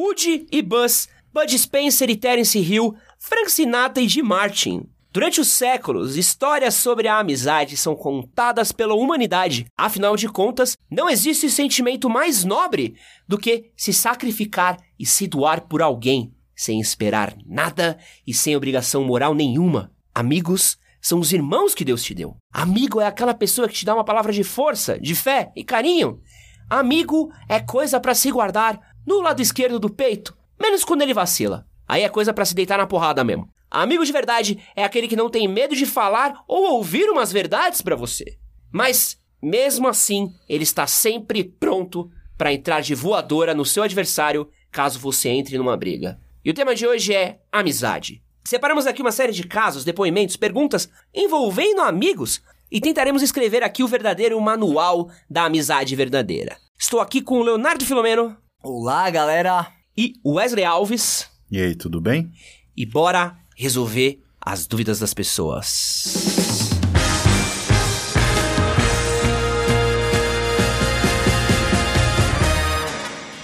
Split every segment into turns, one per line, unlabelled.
Woody e Buzz, Bud Spencer e Terence Hill, Frank Sinatra e Jim Martin. Durante os séculos, histórias sobre a amizade são contadas pela humanidade. Afinal de contas, não existe sentimento mais nobre do que se sacrificar e se doar por alguém, sem esperar nada e sem obrigação moral nenhuma. Amigos são os irmãos que Deus te deu. Amigo é aquela pessoa que te dá uma palavra de força, de fé e carinho. Amigo é coisa para se guardar no lado esquerdo do peito, menos quando ele vacila. Aí é coisa para se deitar na porrada mesmo. Amigo de verdade é aquele que não tem medo de falar ou ouvir umas verdades para você. Mas, mesmo assim, ele está sempre pronto para entrar de voadora no seu adversário caso você entre numa briga. E o tema de hoje é amizade. Separamos aqui uma série de casos, depoimentos, perguntas envolvendo amigos e tentaremos escrever aqui o verdadeiro manual da amizade verdadeira. Estou aqui com o Leonardo Filomeno.
Olá, galera!
E Wesley Alves.
E aí, tudo bem?
E bora resolver as dúvidas das pessoas.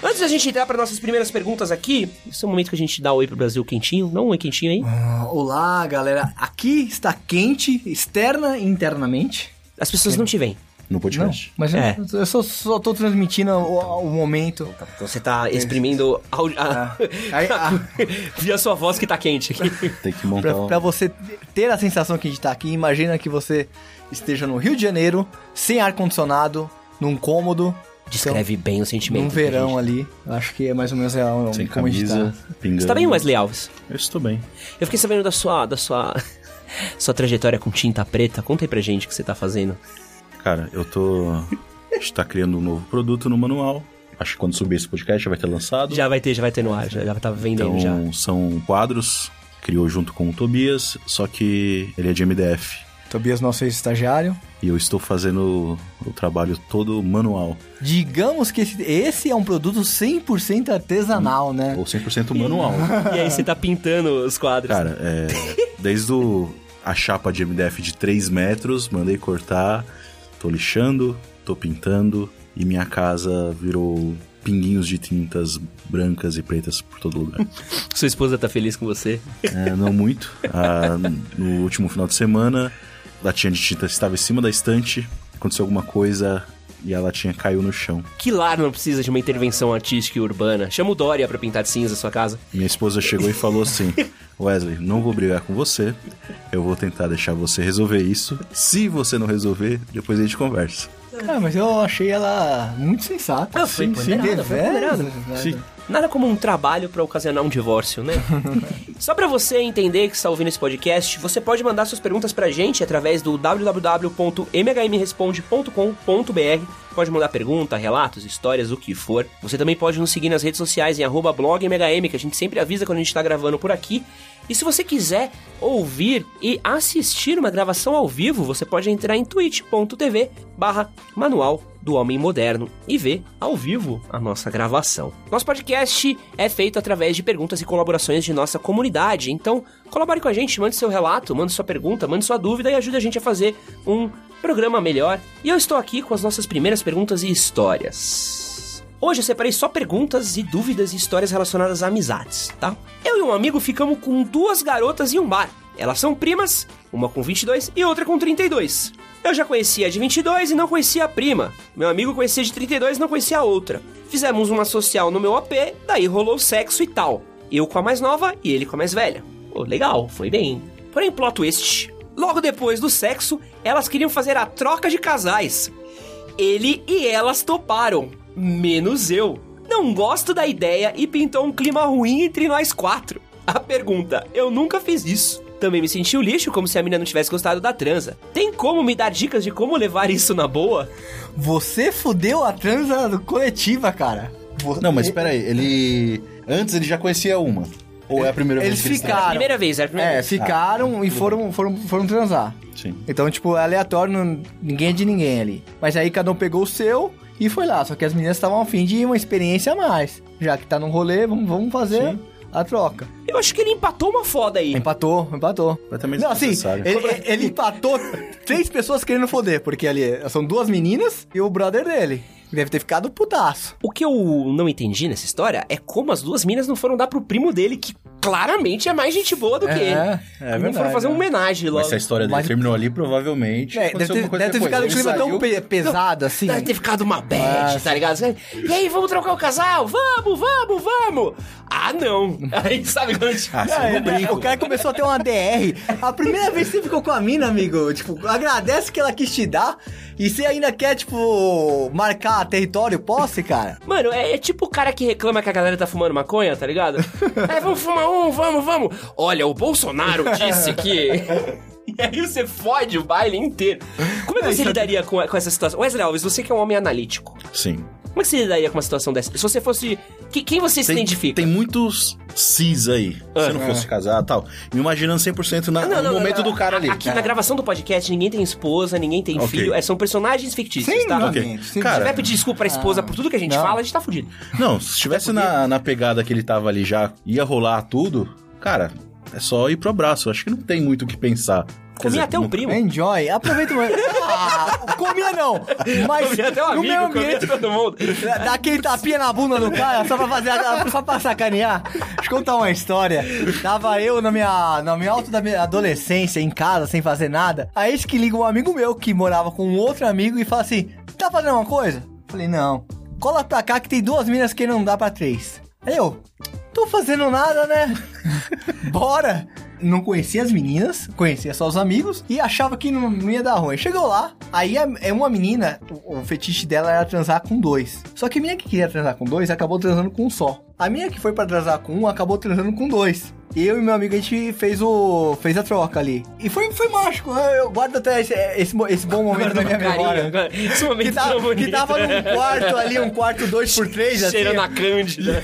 Antes da gente entrar para nossas primeiras perguntas aqui, esse é o momento que a gente dá oi pro Brasil quentinho. Não um oi quentinho aí?
Ah, olá, galera. Aqui está quente, externa e internamente.
As pessoas não te veem.
No podcast.
Não, mas
É.
eu, eu só, só tô transmitindo o, o momento.
Então você tá exprimindo ao- a-
Aí, ah,
via sua voz que tá quente aqui.
Tem que montar
pra,
um...
pra você ter a sensação que a gente tá aqui, imagina que você esteja no Rio de Janeiro, sem ar-condicionado, num cômodo.
Descreve bem o sentimento.
Num verão
gente.
ali. Eu Acho que é mais ou menos um-
Sem
como a gente
camisa,
tá.
pingando.
Você tá bem, Wesley Alves?
Eu estou bem.
Eu fiquei sabendo da sua, da sua, sua trajetória com tinta preta. Conta aí pra gente o que você tá fazendo.
Cara, eu tô... A gente tá criando um novo produto no manual. Acho que quando subir esse podcast já vai ter lançado.
Já vai ter, já vai ter no ar, já, já tá vendendo já.
Então, são quadros. Criou junto com o Tobias, só que ele é de MDF.
Tobias, nosso ex-estagiário.
E eu estou fazendo o trabalho todo manual.
Digamos que esse, esse é um produto 100% artesanal, né?
Ou 100% manual.
E aí você tá pintando os quadros.
Cara, é, desde o, a chapa de MDF de 3 metros, mandei cortar, tô lixando, tô pintando e minha casa virou pinguinhos de tintas brancas e pretas por todo lugar.
Sua esposa tá feliz com você?
É, não muito. Ah, no último final de semana, a latinha de tinta estava em cima da estante, aconteceu alguma coisa e a latinha caiu no chão.
Que lar não precisa de uma intervenção artística e urbana? Chama o Dória pra pintar de cinza a sua casa.
Minha esposa chegou e falou assim: Wesley, não vou brigar com você, eu vou tentar deixar você resolver isso. Se você não resolver, depois a gente conversa.
Cara, mas eu achei ela muito sensata.
Ah, foi ponderada, foi ponderada.
né?
Sim.
Nada como um trabalho pra ocasionar um divórcio, né? Só pra você entender que está ouvindo esse podcast, você pode mandar suas perguntas pra gente através do www.mhmresponde.com.br. Pode mandar pergunta, relatos, histórias, o que for. Você também pode nos seguir nas redes sociais em arroba blogmhm, que a gente sempre avisa quando a gente tá gravando por aqui. E se você quiser ouvir e assistir uma gravação ao vivo, você pode entrar em twitch.tv barra manual do Homem Moderno e ver ao vivo a nossa gravação. Nosso podcast é feito através de perguntas e colaborações de nossa comunidade, então colabore com a gente, mande seu relato, mande sua pergunta, mande sua dúvida e ajude a gente a fazer um programa melhor. E eu estou aqui com as nossas primeiras perguntas e histórias. Hoje eu separei só perguntas e dúvidas e histórias relacionadas a amizades, tá? Eu e um amigo ficamos com duas garotas em um bar. Elas são primas, uma com 22 e outra com 32. Eu já conhecia a de 22 e não conhecia a prima. Meu amigo conhecia de 32 e não conhecia a outra. Fizemos uma social no meu AP, daí rolou sexo e tal. Eu com a mais nova e ele com a mais velha. Legal, foi bem. Porém, plot twist. Logo depois do sexo, elas queriam fazer a troca de casais. Ele e elas toparam, menos eu. Não gosto da ideia e pintou um clima ruim entre nós quatro. A pergunta: eu nunca fiz isso. Também me senti o lixo como se a menina não tivesse gostado da transa. Tem como me dar dicas de como levar isso na boa?
Você fudeu a transa coletiva, cara. Vo-
Não, mas espera aí, ele. Antes ele já conhecia uma. Ou é a primeira
Eles
vez que eles
ficaram.
Primeira vez, era a primeira
É,
vez.
ficaram e foram, foram, foram transar.
Sim.
Então, tipo, é aleatório, não- ninguém é de ninguém ali. Mas aí cada um pegou o seu e foi lá. Só que as meninas estavam afim de uma experiência a mais. Já que tá num rolê, vamos, vamos fazer
Sim.
A troca.
Eu acho que ele empatou uma foda aí.
Empatou, empatou.
Completamente
Não, assim, ele, ele empatou três pessoas querendo foder, porque ali são duas meninas e o brother dele. Deve ter ficado putaço.
O que eu não entendi nessa história é como as duas minas não foram dar pro primo dele, que claramente é mais gente boa do que
É,
ele.
é
não foram
verdade,
fazer
é.
uma homenagem logo.
Mas se a história dele
Mas-
terminou ali, provavelmente.
É, deve ter, deve ter ficado um clima tão pe- pesado assim.
Deve ter ficado uma bad,
Ah,
tá ligado? E aí, vamos trocar o casal? Vamos, vamos, vamos! Ah, não! Aí, sabe quando...
Ah, você
É,
não
é,
brinca.
o cara começou a ter uma DR. A primeira vez que você ficou com a mina, amigo, tipo, agradece que ela quis te dar. E você ainda quer, tipo, marcar território posse, cara?
Mano, é, é tipo o cara que reclama que a galera tá fumando maconha, tá ligado? é, vamos fumar um, vamos, vamos. Olha, o Bolsonaro disse que... E aí você fode o baile inteiro. Como é que você lidaria com, com essa situação? Wesley Alves, você que é um homem analítico.
Sim.
Como é que você lidaria com uma situação dessa? Se você fosse... que- quem você se
Tem,
identifica?
tem muitos cis aí. Se eu não
Ah.
fosse casar e tal. Me imaginando 100% na,
Ah, não,
no
não,
momento
não,
do cara ali.
Aqui na gravação do podcast, ninguém tem esposa, ninguém tem
Ok.
filho. é, são personagens fictícios,
Sim,
tá?
não,
Ok.
gente, sim.
Se
Cara,
tiver pedir desculpa pra esposa por tudo que a gente
não.
fala, a gente tá fudido.
Não, se estivesse na, na pegada que ele tava ali já, ia rolar tudo, cara, é só ir pro abraço. Acho que não tem muito o que pensar. Quer
Comi
dizer,
até um
não-
primo.
Enjoy, aproveita o momento. Ah, comia não, mas
Comi até
no
amigo,
meu
comi
ambiente,
todo mundo.
dá dá aquele tapinha na bunda do cara só pra fazer, só pra sacanear. Deixa eu contar uma história. Tava eu na minha, na minha alta da minha adolescência, em casa, sem fazer nada. Aí eis que liga um amigo meu que morava com um outro amigo e fala assim: tá fazendo uma coisa? Falei, não. Cola pra cá que tem duas minas que não dá pra três. Aí eu, tô fazendo nada, né? Bora! Não conhecia as meninas, conhecia só os amigos e achava que não, ia dar ruim. Chegou lá, aí é uma menina, o, fetiche dela era transar com dois. Só que a menina que queria transar com dois acabou transando com um só. A minha que foi pra transar com um acabou transando com dois. Eu e meu amigo, a gente fez o. fez a troca ali. E foi, foi mágico. Eu eu guardo até esse, esse, esse bom momento na minha memória.
Carinho, esse momento
Que,
bonito.
que tava num quarto ali, um quarto dois por três assim.
Cheirando a cândida.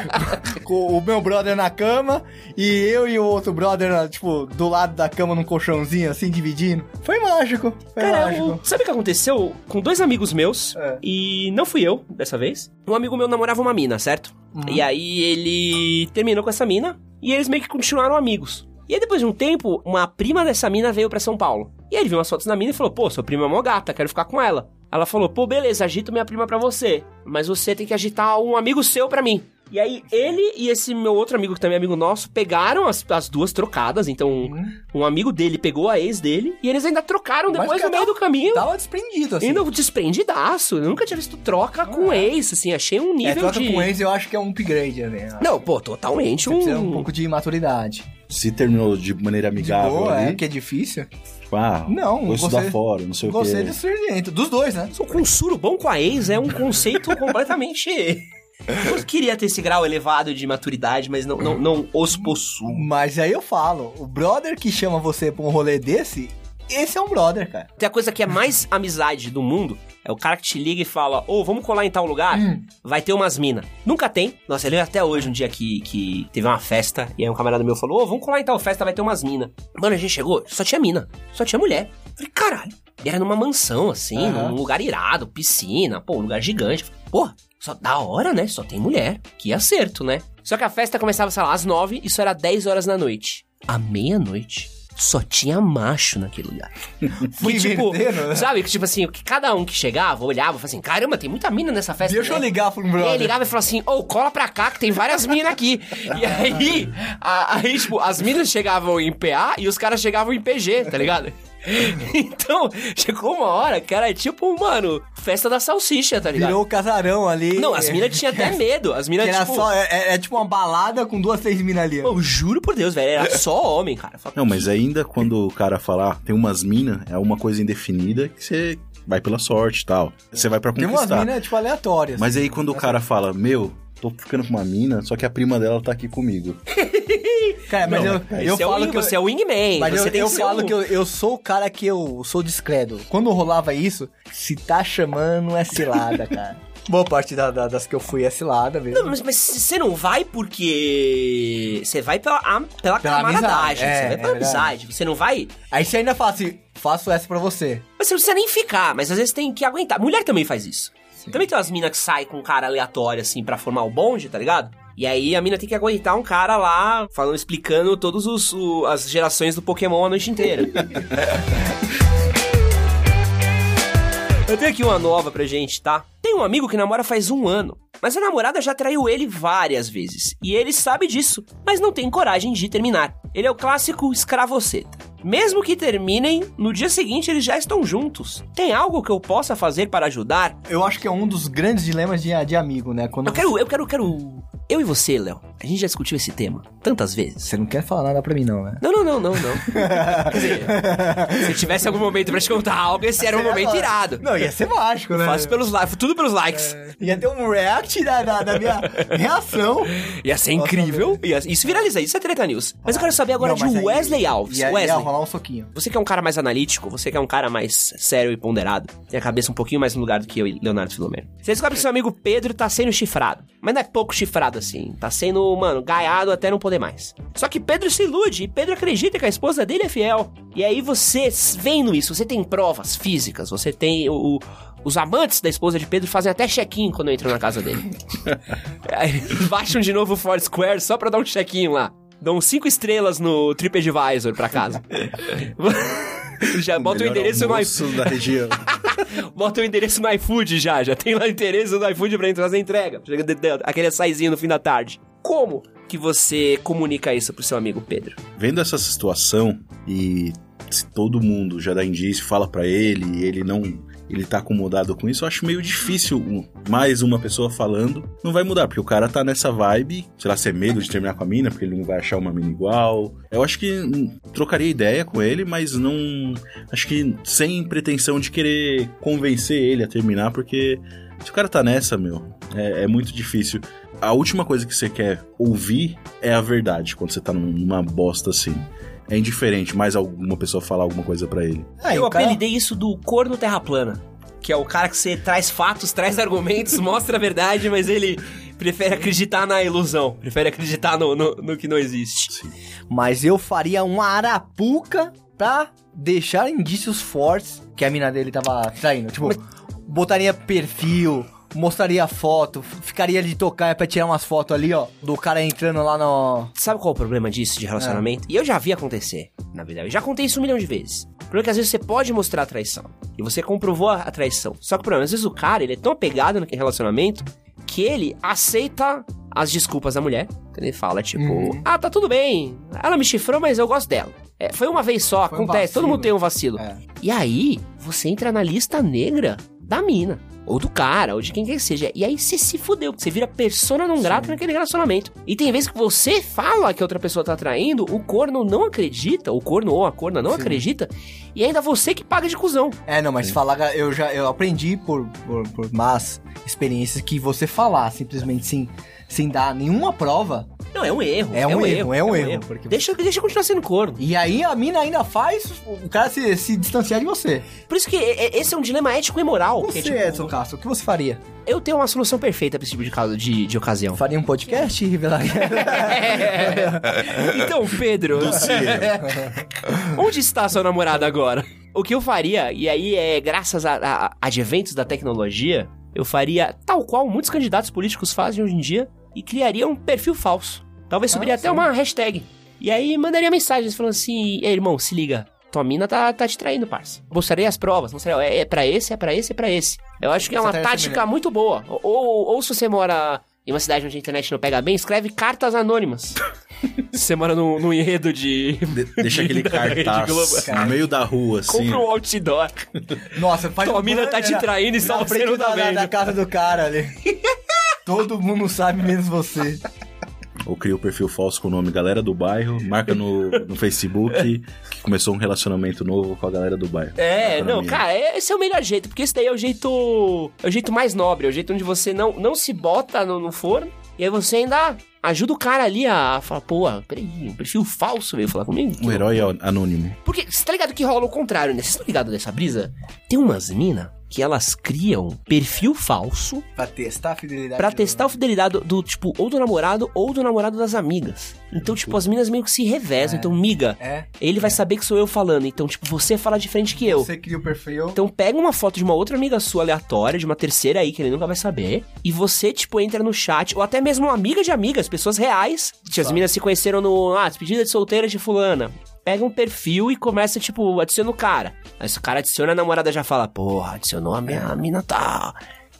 com o meu brother na cama e eu e o outro brother, tipo, do lado da cama num colchãozinho, assim, dividindo. Foi mágico. Foi
Cara,
mágico.
o- sabe o que aconteceu com dois amigos meus?
É.
E não fui eu, dessa vez. Um amigo meu namorava uma mina, certo?
Uhum.
E aí ele terminou com essa mina e eles meio que continuaram amigos. E aí depois de um tempo, uma prima dessa mina veio pra São Paulo. E aí ele viu umas fotos da mina e falou: Pô, sua prima é mó gata, quero ficar com ela. Ela falou: Pô, beleza, agito minha prima pra você. Mas você tem que agitar um amigo seu pra mim. E aí ele e esse meu outro amigo, que também é amigo nosso, pegaram as, as duas trocadas. Então,
Uhum.
um amigo dele pegou a ex dele e eles ainda trocaram depois
que
no meio
tava-
do caminho.
Tava desprendido, assim.
Ainda desprendidaço. Eu nunca tinha visto troca com ex, assim. Achei um
é,
nível
troca
de...
com ex eu acho que é um upgrade, né?
Não, pô, totalmente
Você
um...
precisa um pouco de maturidade.
Se terminou de maneira
De
amigável
boa,
ali,
é, que é difícil.
tipo, ah,
Não,
vou estudar
você-
fora, não sei o
Você
quê.
é discernimento. Dos dois, né?
Um surubom com a ex é um conceito completamente... Eu queria ter esse grau elevado de maturidade, mas não, não, não os possuo.
Mas aí eu falo, o brother que chama você pra um rolê desse, esse é um brother, cara.
Tem a coisa que é mais amizade do mundo, é o cara que te liga e fala, ô, vamos colar em tal lugar?
Hum.
Vai ter umas minas. Nunca tem. Nossa, eu lembro até hoje um dia que, que teve uma festa, e aí um camarada meu falou, ô, vamos colar em tal festa, vai ter umas minas. Mano, a gente chegou, só tinha mina, só tinha mulher. Falei, caralho. E era numa mansão, assim,
Aham.
num lugar irado, piscina, pô, um lugar gigante. Porra, só da hora, né? Só tem mulher. Que acerto, né? Só que a festa começava, sei lá, às nove, isso era 10 horas da noite. À meia-noite, só tinha macho naquele lugar. Foi
Que
tipo,
verdadeiro, né?
sabe? Que tipo assim, que cada um que chegava, olhava, falava assim, caramba, tem muita mina nessa festa.
Deixa eu
né?
ligar pro
E aí
brother.
ligava e falava assim, ô, cola pra cá que tem várias minas aqui. E aí, a- aí, tipo, as minas chegavam em PA e os caras chegavam em PG, tá ligado? Então, chegou uma hora que era tipo, mano, festa da salsicha, tá ligado?
Virou o casarão ali.
Não, as minas tinham até medo. As minas,
era
tipo...
só, é, é- é tipo uma balada com duas, três minas ali.
Eu juro por Deus, velho, era só homem, cara.
Não, mas ainda quando o cara falar tem umas minas, é uma coisa indefinida que você vai pela sorte e tal. Você vai pra
Tem umas
conquistar.
minas, tipo, aleatórias.
Mas aí quando o cara fala, meu, tô ficando com uma mina, só que a prima dela tá aqui comigo.
Cara, mas
Não,
eu, eu
você, é
falo
o,
que eu,
você é o wingman,
Mas
você
eu,
tem
eu
que ser
falo que eu, eu sou o cara que eu sou discreto. Quando rolava isso, se tá chamando é cilada, cara. Boa parte da- da- das que eu fui é cilada mesmo.
Não, mas, mas você não vai porque. Você vai pela, a- pela,
Pela
camaradagem,
é,
você vai
é
pela
verdade.
amizade. Você não vai.
Aí você ainda fala assim, faço essa pra você.
Mas você não precisa nem ficar, mas às vezes tem que aguentar. Mulher também faz isso. Também tem umas minas que saem com um cara aleatório, assim, pra formar o bonde, tá ligado? E aí a mina tem que aguentar um cara lá, falando, explicando todas as gerações do Pokémon a noite inteira. Eu tenho aqui uma nova pra gente, tá? Tem tem um amigo que namora faz um ano, mas a namorada já traiu ele várias vezes. E ele sabe disso, mas não tem coragem de terminar. Ele é o clássico escravoceta. Mesmo que terminem, no dia seguinte eles já estão juntos. Tem algo que eu possa fazer para ajudar?
Eu acho que é um dos grandes dilemas de, de amigo, né? Quando
Eu quero, eu quero, quero. Eu e você, Léo, a gente já discutiu esse tema tantas vezes.
Você não quer falar nada pra mim, não, né?
Não, não, não, não, não. Quer dizer, se tivesse algum momento pra te contar algo, esse era um momento irado.
Não, ia ser mágico, né?
Faço pelos likes, tudo pelos likes.
Ia ter um react da, da, da minha reação.
Ia ser incrível. Ia- isso viraliza, isso é treta news. Mas eu quero saber agora
Não,
de
aí
Wesley Alves.
Ia, ia
Wesley,
rolar um soquinho.
você que é um cara mais analítico, você que é um cara mais sério e ponderado, tem a cabeça um pouquinho mais no lugar do que eu e Leonardo Filomeno. Você descobre que seu amigo Pedro tá sendo chifrado. Mas não é pouco chifrado assim. Tá sendo, mano, gaiado até não poder mais. Só que Pedro se ilude e Pedro acredita que a esposa dele é fiel. E aí você, vendo isso, você tem provas físicas, você tem o. os amantes da esposa de Pedro fazem até check-in quando entram na casa dele. Baixam de novo o Foursquare só pra dar um check-in lá. Dão cinco estrelas no TripAdvisor pra casa. já bota o endereço no
almoço da região.
Bota o endereço no iFood já, já tem lá o endereço do iFood pra fazer a entrega. Aquele saizinho no fim da tarde. Como que você comunica isso pro seu amigo Pedro?
Vendo essa situação e se todo mundo já dá indício, fala pra ele e ele não. Ele tá acomodado com isso, eu acho meio difícil mais uma pessoa falando. Não vai mudar, porque o cara tá nessa vibe, sei lá, ser medo de terminar com a mina, porque ele não vai achar uma mina igual. Eu acho que hum, trocaria ideia com ele, mas não. Acho que sem pretensão de querer convencer ele a terminar, porque se o cara tá nessa, meu, é, é muito difícil. A última coisa que você quer ouvir é a verdade quando você tá num- numa bosta assim. É indiferente, mais alguma pessoa falar alguma coisa pra ele.
Aí,
eu
cara-
apelidei isso do corno terra plana. Que é o cara que você traz fatos, traz argumentos, mostra a verdade, mas ele prefere acreditar na ilusão. Prefere acreditar no, no, no que não existe.
Mas eu faria uma arapuca pra deixar indícios fortes que a mina dele tava traindo. Tipo, botaria perfil, mostraria foto, ficaria ali de tocar pra tirar umas fotos ali, ó, do cara entrando lá no.
Sabe qual é o problema disso de relacionamento? E eu já vi acontecer, na verdade. Eu já contei isso um milhão de vezes. O problema é que às vezes você pode mostrar a traição. E você comprovou a, a traição. Só que o problema, às vezes o cara, ele é tão apegado no relacionamento que ele aceita as desculpas da mulher. Ele fala, tipo,
Uhum.
ah, tá tudo bem. Ela me chifrou, mas eu gosto dela. É, foi uma vez só,
Foi um
acontece, todo
vacilo.
mundo tem um vacilo.
É.
E aí, você entra na lista negra da mina. Ou do cara, ou de quem quer que seja. E aí você se fudeu, porque você vira persona não grata naquele relacionamento. E tem vezes que você fala que outra pessoa tá traindo, o corno não acredita, o corno ou a corna não
Sim.
acredita, e ainda você que paga de cuzão.
É, não, mas falar, eu já eu aprendi por, por, por más experiências que você falar simplesmente sem, sem dar nenhuma prova.
Não, é um erro.
É um erro, é um erro, porque-
Deixa, deixa eu continuar sendo corno.
E aí a mina ainda faz o cara se, se distanciar de você.
Por isso que é- é- esse é um dilema ético e moral. que
Você,
é, tipo,
Edson Castro, o que você faria?
Eu tenho uma solução perfeita pra esse tipo de, caso, de, de ocasião.
Faria um podcast e revelar.
então, Pedro, onde está sua namorada agora? O que eu faria, e aí é graças a, a, adventos da tecnologia, eu faria tal qual muitos candidatos políticos fazem hoje em dia e criaria um perfil falso. Talvez subiria
Ah,
até
sim.
uma hashtag. E aí mandaria mensagens falando assim: Ei, irmão, se liga. Tua mina tá, tá te traindo, parça. Mostraria as provas, mostraria, é, é pra esse, é pra esse, é pra esse. Eu acho que é uma
tá
tática muito boa. Ou, ou, ou se você mora em uma cidade onde a internet não pega bem, escreve cartas anônimas. se você mora num, num enredo de.
De- deixa aquele
Rede
cartaz no meio da rua, assim.
Compra um outdoor.
Nossa, faz
Tua mina tá te traindo e só
na
você não tá
da,
vendo.
da casa do cara ali. Todo mundo sabe, menos você.
Ou cria o perfil falso com o nome Galera do Bairro, marca no, no Facebook que começou um relacionamento novo com a galera do bairro.
É, não,
minha.
cara, é- esse é o melhor jeito, porque esse daí é o jeito. É o jeito mais nobre, é o jeito onde você não, não se bota no, no forno, e aí você ainda ajuda o cara ali a falar, pô, peraí, um perfil falso veio falar comigo.
Um herói anônimo.
Porque você tá ligado que rola o contrário, né? Vocês estão ligados dessa brisa? Tem umas mina que elas criam perfil falso
Pra testar a fidelidade.
Pra testar a fidelidade do, do, tipo, ou do namorado ou do namorado das amigas. Então, tipo, as minas meio que se revezam. Então, miga,
É.
ele vai saber que sou eu falando. Então, tipo, você fala diferente que eu.
Você cria o perfil.
Então pega uma foto de uma outra amiga sua aleatória, de uma terceira aí que ele nunca vai saber, e você, tipo, entra no chat, ou até mesmo uma amiga de amigas, pessoas reais. Que as meninas se conheceram no. Ah, despedida de solteira de fulana. Pega um perfil e começa, tipo, adiciona o cara. Aí se o cara adiciona, a namorada já fala, porra, adicionou a minha a mina tá.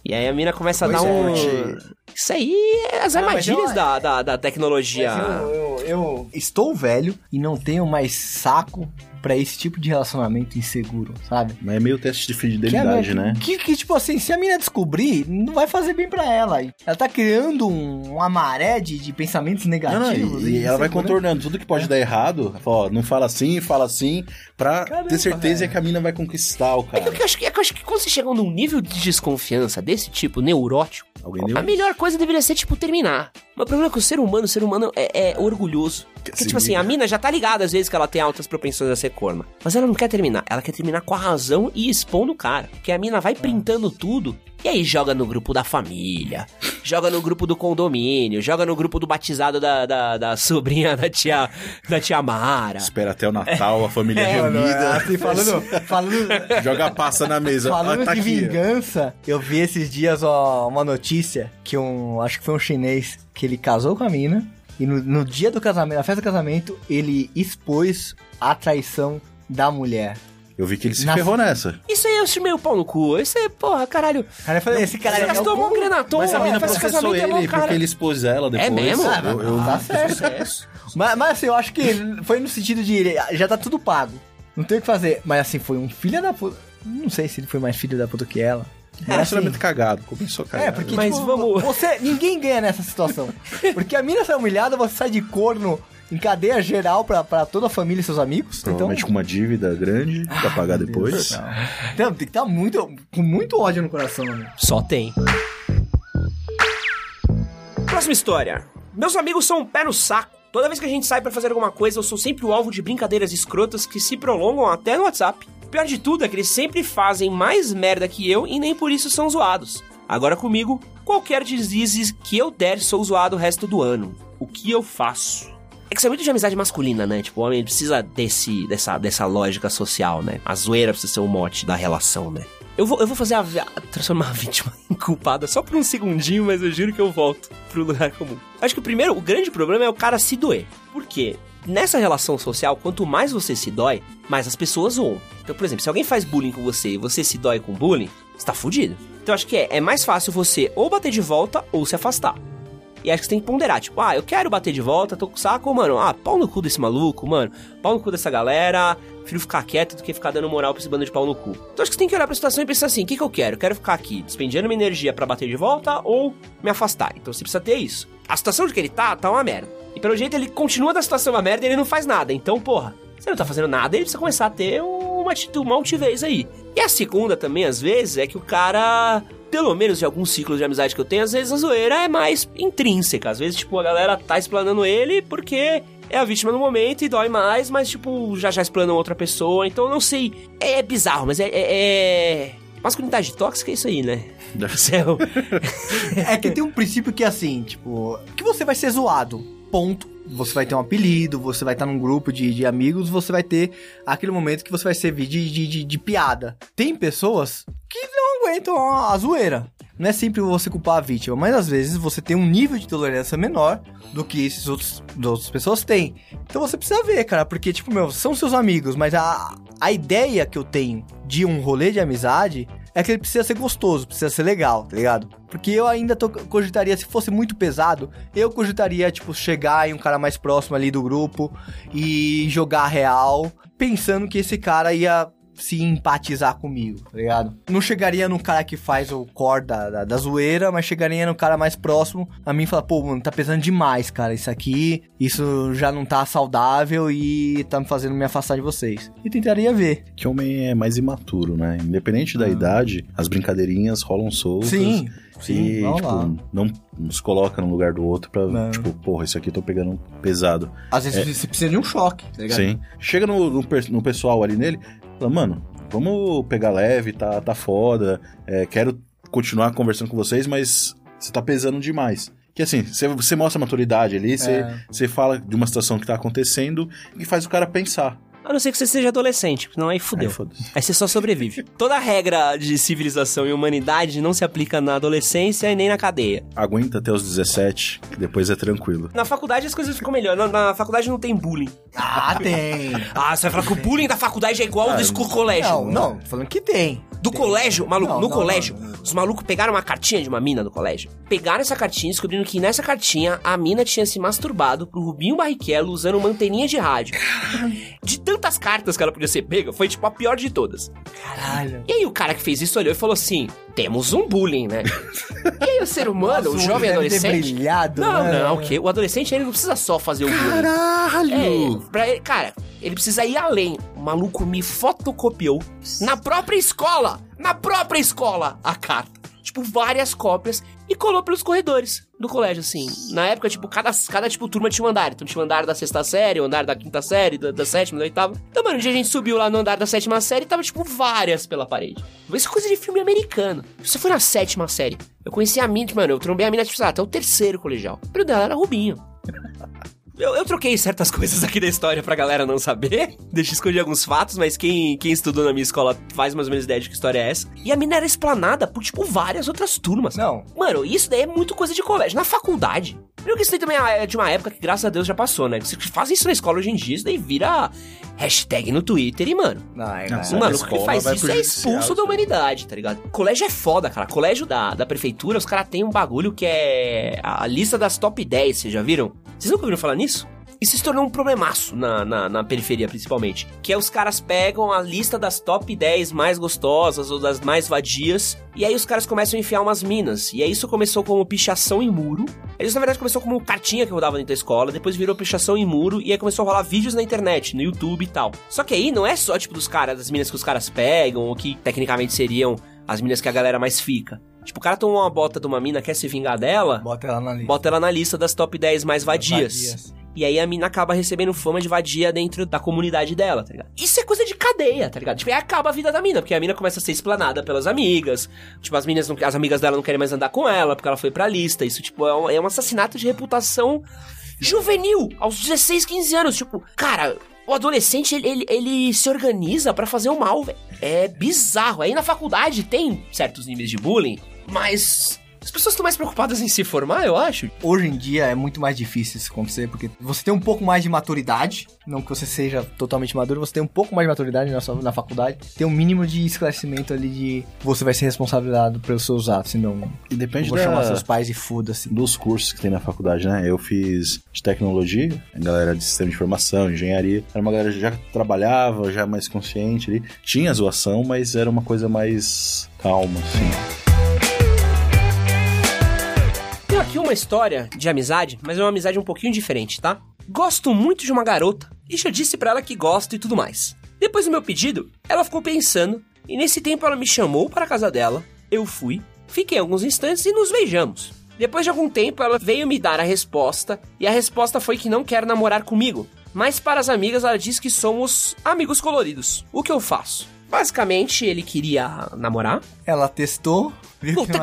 E aí a mina começa a
Pois
dar
é,
um. Isso aí é as
Não,
armadilhas
eu-
da, da, da tecnologia.
Eu, eu- eu estou velho e não tenho mais saco pra esse tipo de relacionamento inseguro, sabe?
Mas é meio teste de
Que,
fidelidade,
mina-
né?
que, que, tipo assim, se a mina descobrir, não vai fazer bem pra ela. Ela tá criando um, uma maré de, de pensamentos
Não,
negativos.
não, e, e ela vai
insegura.
contornando tudo que pode dar errado. Ó, não fala assim, fala assim, pra
Caramba,
ter certeza
velho.
que a mina vai conquistar o
É que
cara.
eu acho que, é que eu acho que quando você chega num nível de desconfiança desse tipo, neurótico,
Alguém
a melhor coisa deveria ser, tipo, terminar. Mas o problema é que o ser humano, o ser humano é, é orgulhoso. Porque,
Se
tipo assim, a mina já tá ligada às vezes que ela tem altas propensões a ser corna. Mas ela não quer terminar. Ela quer terminar com a razão e expondo o cara. Porque a mina vai printando tudo. E aí joga no grupo da família, joga no grupo do condomínio, joga no grupo do batizado da, da, da sobrinha da tia, da tia Mara.
Espera até o Natal, a família
É, mano, é
reunida.
assim, falando, falando,
Joga a passa na mesa.
falando
Ah, tá
de
aqui.
vingança, eu vi esses dias ó, uma notícia que um, acho que foi um chinês, que ele casou com a mina e no, no dia do casamento, na festa do casamento, ele expôs a traição da mulher.
Eu vi que ele se
Na-
ferrou nessa.
Isso aí eu acho meio pau no cu. Isso aí, porra, caralho.
Cara, eu falei, esse cara
Você
é
gastou
o
mó
cu-
grana à toa,
Mas a mina processou
casamento é
ele
cara.
porque ele expôs ela depois.
mesmo?
Eu,
Ah,
eu-
tá certo. Mas, mas assim, eu acho que foi no sentido de ele- já tá tudo pago. Não tem o que fazer. Mas assim, foi um filho da puta. Não sei se ele foi mais filho da puta que ela.
É um relacionamento
assim,
cagado. Começou cagado.
É, porque
Mas
tipo,
vamos-
você ninguém ganha nessa situação. Porque a mina sai humilhada, você sai de corno em cadeia geral pra, pra toda a família e seus amigos.
Provavelmente
então,
com uma dívida grande pra pagar depois.
então, tem que estar muito com muito ódio no coração, né?
Só tem. Próxima história. Meus amigos são um pé no saco. Toda vez que a gente sai pra fazer alguma coisa, eu sou sempre o alvo de brincadeiras escrotas que se prolongam até no WhatsApp. Pior de tudo é que eles sempre fazem mais merda que eu e nem por isso são zoados. Agora comigo, qualquer deslize que eu der, sou zoado o resto do ano. O que eu faço? É que isso é muito de amizade masculina, né? Tipo, o homem precisa desse, dessa, dessa lógica social, né? A zoeira precisa ser o mote da relação, né? Eu vou, eu vou fazer a, vi- transformar a vítima em culpada só por um segundinho, mas eu juro que eu volto pro lugar comum. Acho que o primeiro, o grande problema é o cara se doer. Por quê? Nessa relação social, quanto mais você se dói, mais as pessoas zoam. Então, por exemplo, se alguém faz bullying com você e você se dói com bullying, você tá fudido. Então, acho que é, é mais fácil você ou bater de volta ou se afastar. E acho que você tem que ponderar, tipo, ah, eu quero bater de volta, tô com saco, mano, ah, pau no cu desse maluco, mano, pau no cu dessa galera, prefiro ficar quieto do que ficar dando moral pra esse bando de pau no cu. Então acho que você tem que olhar pra situação e pensar assim, o que que eu quero? Eu quero ficar aqui despendendo minha energia pra bater de volta ou me afastar? Então você precisa ter isso. A situação de que ele tá, tá uma merda. E pelo jeito ele continua da situação uma merda e ele não faz nada. Então, porra, você não tá fazendo nada, ele precisa começar a ter uma atitude, uma altivez aí. E a segunda também, às vezes, é que o cara pelo menos de alguns ciclos de amizade que eu tenho, às vezes a zoeira é mais intrínseca. Às vezes, tipo, a galera tá explanando ele porque é a vítima no momento e dói mais, mas, tipo, já já explanam outra pessoa. Então, eu não sei. É, é bizarro, mas é. é, é... Masculinidade tóxica é isso aí, né? Céu.
É que tem um princípio que é assim, tipo, que você vai ser zoado. Ponto. Você vai ter um apelido, você vai estar num grupo de, de amigos, você vai ter aquele momento que você vai servir de, de, de, de piada. Tem pessoas que não aguentam a, a zoeira. Não é sempre você culpar a vítima, mas às vezes você tem um nível de tolerância menor do que esses outros outras pessoas têm. Então você precisa ver, cara, porque, tipo, meu, são seus amigos, mas a, a ideia que eu tenho de um rolê de amizade é que ele precisa ser gostoso, precisa ser legal, tá ligado? Porque eu ainda tô, cogitaria, se fosse muito pesado, eu cogitaria, tipo, chegar em um cara mais próximo ali do grupo e jogar real, pensando que esse cara ia se empatizar comigo, tá ligado? Não chegaria no cara que faz o core da, da, da zoeira, mas chegaria no cara mais próximo a mim e falar, pô, mano, tá pesando demais, cara, isso aqui, isso já não tá saudável e tá me fazendo me afastar de vocês. E tentaria ver.
Que homem é mais imaturo, né? Independente da idade, as brincadeirinhas rolam soltas.
Ah. Sim, sim,
e, tipo, não nos coloca no lugar do outro pra,
Não.
tipo, porra, isso aqui eu tô pegando pesado.
Às vezes você precisa de um choque, tá ligado?
Sim. Chega no, no, no pessoal ali nele, fala, mano, vamos pegar leve, tá, tá foda, é, quero continuar conversando com vocês, mas você tá pesando demais. Que assim, você, mostra maturidade ali, você,
É.
você fala de uma situação que tá acontecendo e faz o cara pensar.
A não ser que você seja adolescente, senão aí fudeu.
Aí, foda-se.
Aí você só sobrevive. Toda regra de civilização e humanidade não se aplica na adolescência e nem na cadeia.
Aguenta até os 17, que depois é tranquilo.
Na faculdade as coisas ficam melhor. Na, na faculdade não tem bullying.
Ah, tem.
Ah, você vai falar que o bullying da faculdade é igual ao do school colégio.
Não, não, tô falando que tem.
Do colégio, maluco,
Não,
no
não,
colégio,
não,
os malucos pegaram uma cartinha de uma mina do colégio. Pegaram essa cartinha e descobriram que nessa cartinha a mina tinha se masturbado pro Rubinho Barrichello usando uma anteninha de rádio. De tantas cartas que ela podia ser pega, foi tipo a pior de todas.
Caralho.
E aí o cara que fez isso olhou e falou assim: temos um bullying, né? e aí o ser humano, o
Nossa,
jovem
deve ter
adolescente.
brilhado,
não,
né?
não, o quê? O adolescente ele não precisa só fazer o bullying.
Caralho!
É, pra ele, cara, ele precisa ir além. O maluco me fotocopiou na própria escola, na própria escola, a carta. Tipo, várias cópias e colou pelos corredores do colégio, assim. Na época, tipo, cada, cada tipo, turma tinha um andar. Então tinha o andar da sexta série, o andar da quinta série, da, da sétima, da oitava. Então, mano, um dia a gente subiu lá no andar da sétima série e tava, tipo, várias pela parede. Isso é coisa de filme americano. Você foi na sétima série. Eu conheci a mina, mano, eu trombei a mina, tipo, sei até o terceiro colegial. O dela era Rubinho. Eu, eu troquei certas coisas aqui da história pra galera não saber. Deixa eu esconder alguns fatos, mas quem, quem estudou na minha escola faz mais ou menos ideia de que história é essa. E a mina era explanada por, tipo, várias outras turmas.
Não.
Mano, isso daí é muito coisa de colégio. Na faculdade. Primeiro que isso daí também é de uma época que, graças a Deus, já passou, né? Você faz isso na escola hoje em dia, isso daí vira hashtag no Twitter e, mano,
Ai,
Não,
ai,
Sai
o que faz isso é expulso da humanidade, tá ligado? Colégio é foda, cara. Colégio da, da prefeitura, os caras têm um bagulho que é a lista das top 10, vocês já viram? Vocês nunca ouviram falar nisso? Isso se tornou um problemaço na, na, na periferia, principalmente. Que é os caras pegam a lista das top 10 mais gostosas ou das mais vadias, e aí os caras começam a enfiar umas minas. E aí isso começou como pichação em muro. Isso, na verdade, começou como cartinha que rodava dentro da escola, depois virou pichação em muro, e aí começou a rolar vídeos na internet, no YouTube e tal. Só que aí não é só, tipo, dos caras, das minas que os caras pegam, ou que tecnicamente seriam as minas que a galera mais fica. Tipo, o cara tomou uma bota de uma mina, quer se vingar dela,
Bota ela na lista.
bota ela na lista das top 10 mais vadias.
Vadias.
E aí a mina acaba recebendo fama de vadia dentro da comunidade dela, tá ligado? Isso é coisa de cadeia, tá ligado? Tipo, aí acaba a vida da mina, porque a mina começa a ser explanada pelas amigas. Tipo, as meninas, não- as amigas dela não querem mais andar com ela, porque ela foi pra lista. Isso, tipo, é um, é um assassinato de reputação juvenil, aos 16, 15 anos. Tipo, cara, o adolescente, ele, ele, ele se organiza pra fazer o mal, velho. É bizarro. Aí na faculdade tem certos níveis de bullying, mas... As pessoas estão mais preocupadas em se formar, eu acho.
Hoje em dia é muito mais difícil isso acontecer, porque você tem um pouco mais de maturidade, não que você seja totalmente maduro, você tem um pouco mais de maturidade na, sua, na faculdade, tem um mínimo de esclarecimento ali de você vai ser responsabilizado pelos seus atos, senão
E depende
vou
da-
chamar seus pais e foda-se.
dos cursos que tem na faculdade, né? Eu fiz de tecnologia, a galera de sistema de informação, engenharia. Era uma galera que já trabalhava, já mais consciente ali. Tinha zoação, mas era uma coisa mais calma, assim.
Aqui uma história de amizade, mas é uma amizade um pouquinho diferente, tá? Gosto muito de uma garota e já disse pra ela que gosto e tudo mais. Depois do meu pedido, ela ficou pensando e nesse tempo ela me chamou para a casa dela. Eu fui, fiquei alguns instantes e nos beijamos. Depois de algum tempo, ela veio me dar a resposta e a resposta foi que não quer namorar comigo. Mas para as amigas ela diz que somos amigos coloridos. O que eu faço? Basicamente, ele queria namorar.
Ela testou,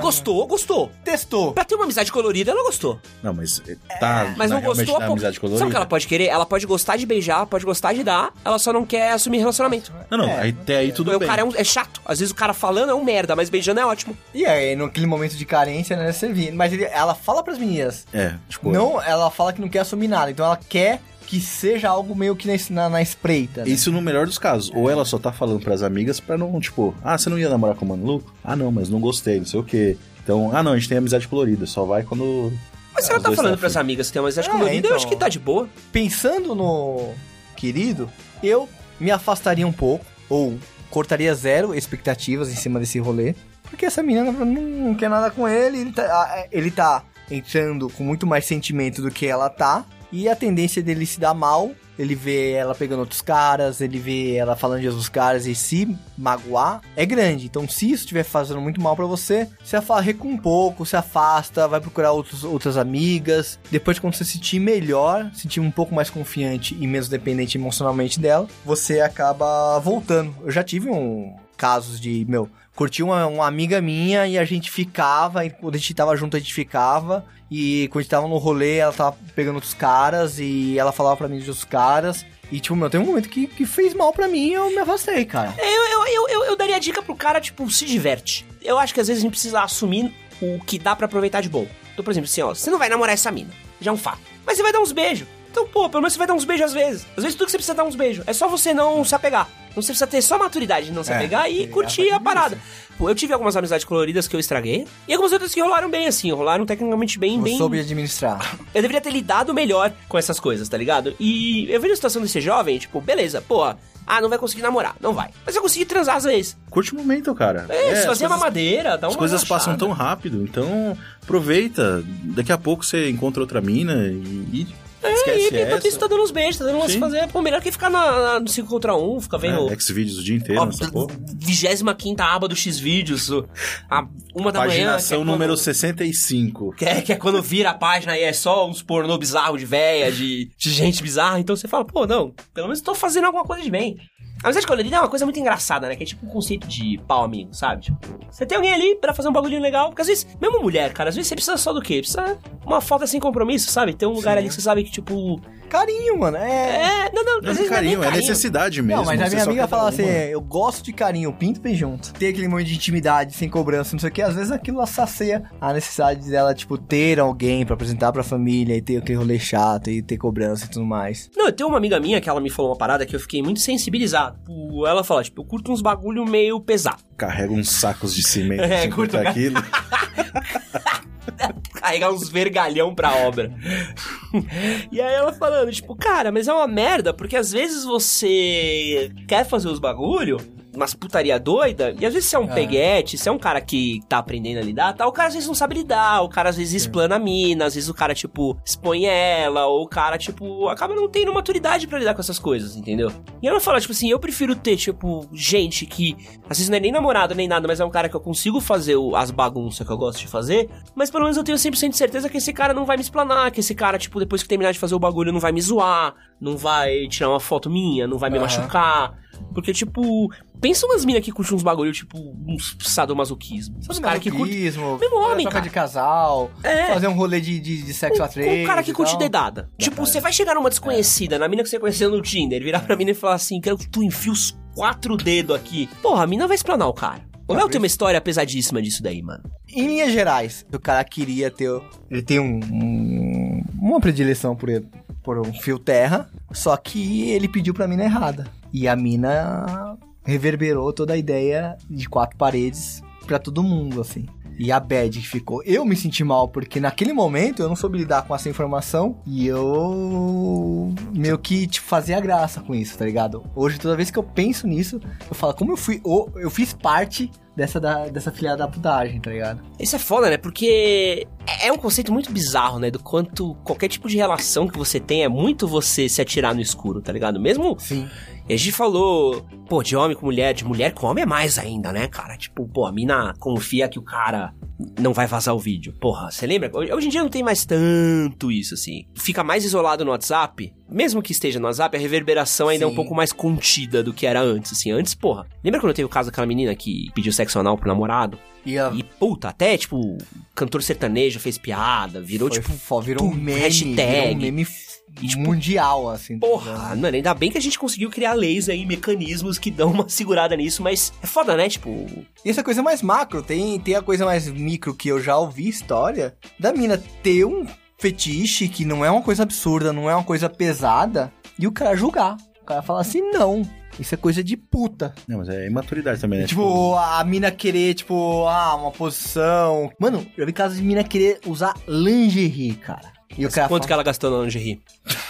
gostou, gostou.
Testou.
Pra ter uma amizade colorida, ela gostou.
Não, mas eh, tá
Mas
na-
não gostou, pô.
amizade colorida.
Sabe o que ela pode querer? Ela pode gostar de beijar, pode gostar de dar, ela só não quer assumir relacionamento.
Não, não,
É,
aí, até aí tudo
o
bem.
cara é, um- é chato. Às vezes o cara falando é um merda, mas beijando é ótimo.
E aí, naquele momento de carência, né, servir. Mas ele- ela fala pras meninas,
É, tipo...
não, ela fala que não quer assumir nada, então ela quer que seja algo meio que na, na, na espreita, né?
Isso no melhor dos casos. Ou ela só tá falando pras amigas pra não, tipo, ah, você não ia namorar com o Mano Luco? Ah, não, mas não gostei, não sei o quê. Então, ah, não, a gente tem amizade colorida, só vai quando.
Mas se ela tá falando
tão
pras amigas que tem uma amizade
É,
colorida,
então.
eu acho que tá de boa.
Pensando no querido, eu me afastaria um pouco, ou cortaria zero expectativas em cima desse rolê, porque essa menina não, não quer nada com ele, ele tá, ele tá entrando com muito mais sentimento do que ela tá, e a tendência dele se dar mal, ele vê ela pegando outros caras, ele vê ela falando de outros caras e se magoar, é grande. Então, se isso estiver fazendo muito mal pra você, se afa- recua um pouco, se afasta, vai procurar outros, outras amigas. Depois, quando você se sentir melhor, sentir um pouco mais confiante e menos dependente emocionalmente dela, você acaba voltando. Eu já tive um casos de, meu, curti uma, uma amiga minha e a gente ficava, e quando a gente tava junto a gente ficava, e quando a gente tava no rolê ela tava pegando outros caras e ela falava pra mim outros caras. E, tipo, meu, tem um momento que, que fez mal pra mim e eu me afastei, cara.
Eu, eu, eu, eu, eu daria dica pro cara, tipo, se diverte. Eu acho que às vezes a gente precisa assumir o que dá pra aproveitar de bom. Então, por exemplo, assim, ó, você não vai namorar essa mina. Já é um fato. Mas você vai dar uns beijos. Então, pô, pelo menos você vai dar uns beijos às vezes. Às vezes tudo que você precisa é dar uns beijos. É só você não se apegar. Então você precisa ter só maturidade de não se
É,
apegar e
é,
curtir
a
a parada. Pô, eu tive algumas amizades coloridas que eu estraguei. E algumas outras que rolaram bem, assim. Rolaram tecnicamente bem,
Eu
bem.
soube administrar.
Eu deveria ter lidado melhor com essas coisas, tá ligado? E eu vejo a situação de ser jovem, tipo, beleza, pô, ah, não vai conseguir namorar, não vai. Mas eu consegui transar às vezes.
Curte o momento, cara.
É, se
as
fazer uma
coisas-
madeira, dá uma
As coisas
relaxada.
passam tão rápido, então aproveita. Daqui a pouco você encontra outra mina e, e
É, e enquanto
essa.
isso tá dando uns beijos, tá dando umas fazer, pô, melhor que ficar na, na- no 5 contra 1, ficar vendo.
É, Xvideos o dia inteiro nessa porra.
25 aba do X-Vídeos, a uma da manhã.
Paginação
é
número
quando-
65.
Que é, que é quando vira a página e é só uns pornô bizarro de véia, de, de gente bizarra. Então você fala, pô, não, pelo menos tô fazendo alguma coisa de bem. A amizade colorida é uma coisa muito engraçada, né? Que é tipo um conceito de pau amigo, sabe? Tipo, você tem alguém ali pra fazer um bagulhinho legal. Porque às vezes, mesmo mulher, cara, às vezes você precisa só do quê? Precisa uma falta sem compromisso, sabe? Ter um lugar
Sim.
ali que você sabe que, tipo.
Carinho, mano. É.
É, não, não,
Não
às
é
vezes
carinho,
não é
é
carinho.
necessidade mesmo.
Não, mas a minha amiga fala assim: eu gosto de carinho, pinto vem junto. Tem aquele momento de intimidade, sem cobrança, não sei o que. Às vezes aquilo sacia a necessidade dela, tipo, ter alguém pra apresentar pra família e ter aquele rolê chato e ter cobrança e tudo mais.
Não, eu tenho uma amiga minha que ela me falou uma parada que eu fiquei muito sensibilizado. Tipo, Ela fala, tipo, eu curto uns bagulho meio pesado.
Carrega uns sacos de cimento,
É,
50
curto,
quilos.
carregar uns vergalhão pra obra. e aí ela falando, tipo, cara, mas é uma merda, porque às vezes você quer fazer os bagulho, umas putaria doida, e às vezes você é um
É.
peguete, você é um cara que tá aprendendo a lidar, tá? O cara às vezes não sabe lidar, o cara às vezes explana a mina, às vezes o cara, tipo, expõe ela, ou o cara, tipo, acaba não tendo maturidade pra lidar com essas coisas, entendeu? E ela fala, tipo assim, eu prefiro ter, tipo, gente que às vezes não é nem namorado nem nada, mas é um cara que eu consigo fazer o- as bagunças que eu gosto de fazer, mas pelo menos eu tenho 100% de certeza que esse cara não vai me explanar, que esse cara, tipo, depois que terminar de fazer o bagulho, não vai me zoar, não vai tirar uma foto minha, não vai me
Aham.
machucar. Porque, tipo, pensa umas minas que curtem uns bagulho, tipo, uns sadomasoquismo. Os caras que curtem.
Masoquismo,
Mesmo homem,
troca
cara.
de casal,
É.
fazer um rolê de, de, de sexo a três.
o cara que curte dedada. Tipo, você vai chegar numa desconhecida, na mina que você conheceu no Tinder, virar pra mina e falar assim: quero que tu enfie os quatro dedos aqui. Porra, a mina vai explanar o cara. O Léo tem uma história pesadíssima disso daí, mano.
Em linhas gerais, o cara queria ter. Ele tem um, um- uma predileção por, por um fio terra, só que ele pediu pra mina errada. E a mina reverberou toda a ideia de quatro paredes pra todo mundo, assim. E a bad que ficou. Eu me senti mal, porque naquele momento eu não soube lidar com essa informação e eu meio que tipo, fazia graça com isso, tá ligado? Hoje, toda vez que eu penso nisso, eu falo, como eu fui. o- Eu fiz parte dessa, da, dessa filha da putagem, tá ligado?
Isso é foda, né? Porque é é um conceito muito bizarro, né? Do quanto qualquer tipo de relação que você tem é muito você se atirar no escuro, tá ligado? Mesmo
Sim.
E a gente falou, pô, de homem com mulher, de mulher com homem é mais ainda, né, cara? Tipo, pô, a mina confia que o cara não vai vazar o vídeo. Porra, você lembra? Hoje em dia não tem mais tanto isso, assim. Fica mais isolado no WhatsApp. Mesmo que esteja no WhatsApp, a reverberação ainda é um
Sim.
pouco mais contida do que era antes, assim. Antes, porra. Lembra quando teve o caso daquela menina que pediu sexo anal pro namorado?
E,
E, puta, até, tipo, cantor sertanejo fez piada, virou,
foi,
tipo,
virou um meme,
hashtag.
virou um meme
E, tipo,
mundial, assim. tá
Porra,
ligado?
mano, ainda bem que a gente conseguiu criar leis aí, mecanismos que dão uma segurada nisso, mas é foda, né? Tipo,
E essa coisa mais macro, tem, tem a coisa mais micro que eu já ouvi história da mina ter um fetiche que não é uma coisa absurda, não é uma coisa pesada, e o cara julgar. O cara falar assim, não, isso é coisa de puta.
Não, mas é imaturidade também, né?
Tipo, a mina querer, tipo, ah, uma posição. Mano, eu vi casos de mina querer usar lingerie, cara. E o
quanto que ela gastou na lingerie?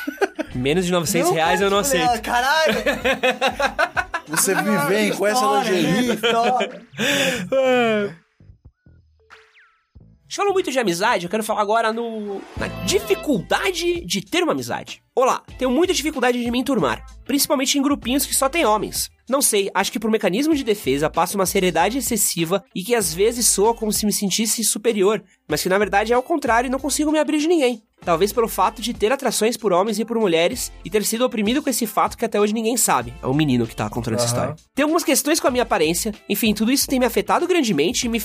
Menos de 900
Não,
reais eu não aceito.
Caralho!
você me vem com essa lingerie.
Gente falou muito de amizade, eu quero falar agora no na dificuldade de ter uma amizade. Olá, tenho muita dificuldade de me enturmar, principalmente em grupinhos que só tem homens. Não sei, acho que por mecanismo de defesa passo uma seriedade excessiva e que às vezes soa como se me sentisse superior, mas que na verdade é o contrário e não consigo me abrir de ninguém. Talvez pelo fato de ter atrações por homens e por mulheres e ter sido oprimido com esse fato que até hoje ninguém sabe. É o menino que tá contando essa
Aham.
história. Tem algumas questões com a minha aparência, enfim, tudo isso tem me afetado grandemente e me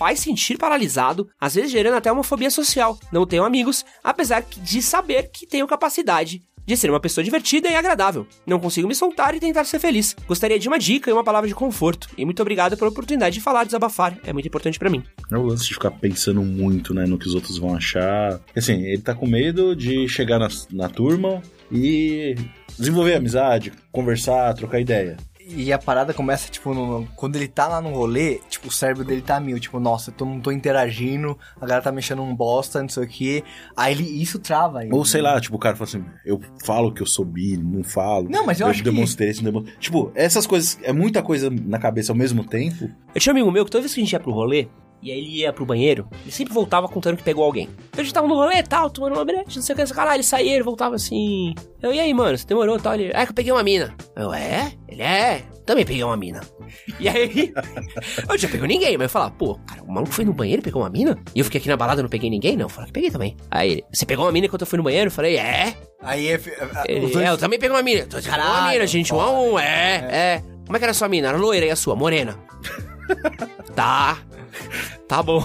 faz sentir paralisado, às vezes gerando até uma fobia social. Não tenho amigos, apesar de saber que tenho capacidade de ser uma pessoa divertida e agradável. Não consigo me soltar e tentar ser feliz. Gostaria de uma dica e uma palavra de conforto. E muito obrigado pela oportunidade de falar, desabafar. É muito importante pra mim.
É o lance de ficar pensando muito, né, no que os outros vão achar. Assim, ele tá com medo de chegar na, na turma e desenvolver amizade, conversar, trocar ideia.
E a parada começa, tipo, no- quando ele tá lá no rolê, tipo, o cérebro dele tá mil. Tipo, nossa, eu tô- não tô interagindo, a galera tá mexendo um bosta, não sei o quê. Aí ele, isso trava ele.
Ou sei lá, tipo, o cara fala assim, eu falo que eu sou bi, não falo.
Não, mas eu acho que-
demonstrei isso, não demonstrei. Tipo, essas coisas, é muita coisa na cabeça ao mesmo tempo.
Eu tinha um amigo meu que toda vez que a gente ia pro rolê, e aí ele ia pro banheiro, ele sempre voltava contando que pegou alguém. Então a gente tava no rolê e tal, tomando uma brete, não sei o que, caralho, ele saía, ele voltava assim. Eu, e aí, mano, você demorou e tal? Ele, é que eu peguei uma mina. Eu, é? Ele é? Também peguei uma mina. E aí, eu já pegou ninguém, mas eu falava, pô, cara, o maluco foi no banheiro e pegou uma mina? E eu fiquei aqui na balada e não peguei ninguém? Não, eu falei que peguei também. Aí ele, você pegou uma mina enquanto eu fui no banheiro? Eu falei, é.
Aí é,
Ele,
os dois-
é, eu também peguei uma mina. Pegou uma
Caralho,
mina, gente, um a um, é, é, Como é que era a sua mina? Era loira e a sua? Morena. tá. Tá bom.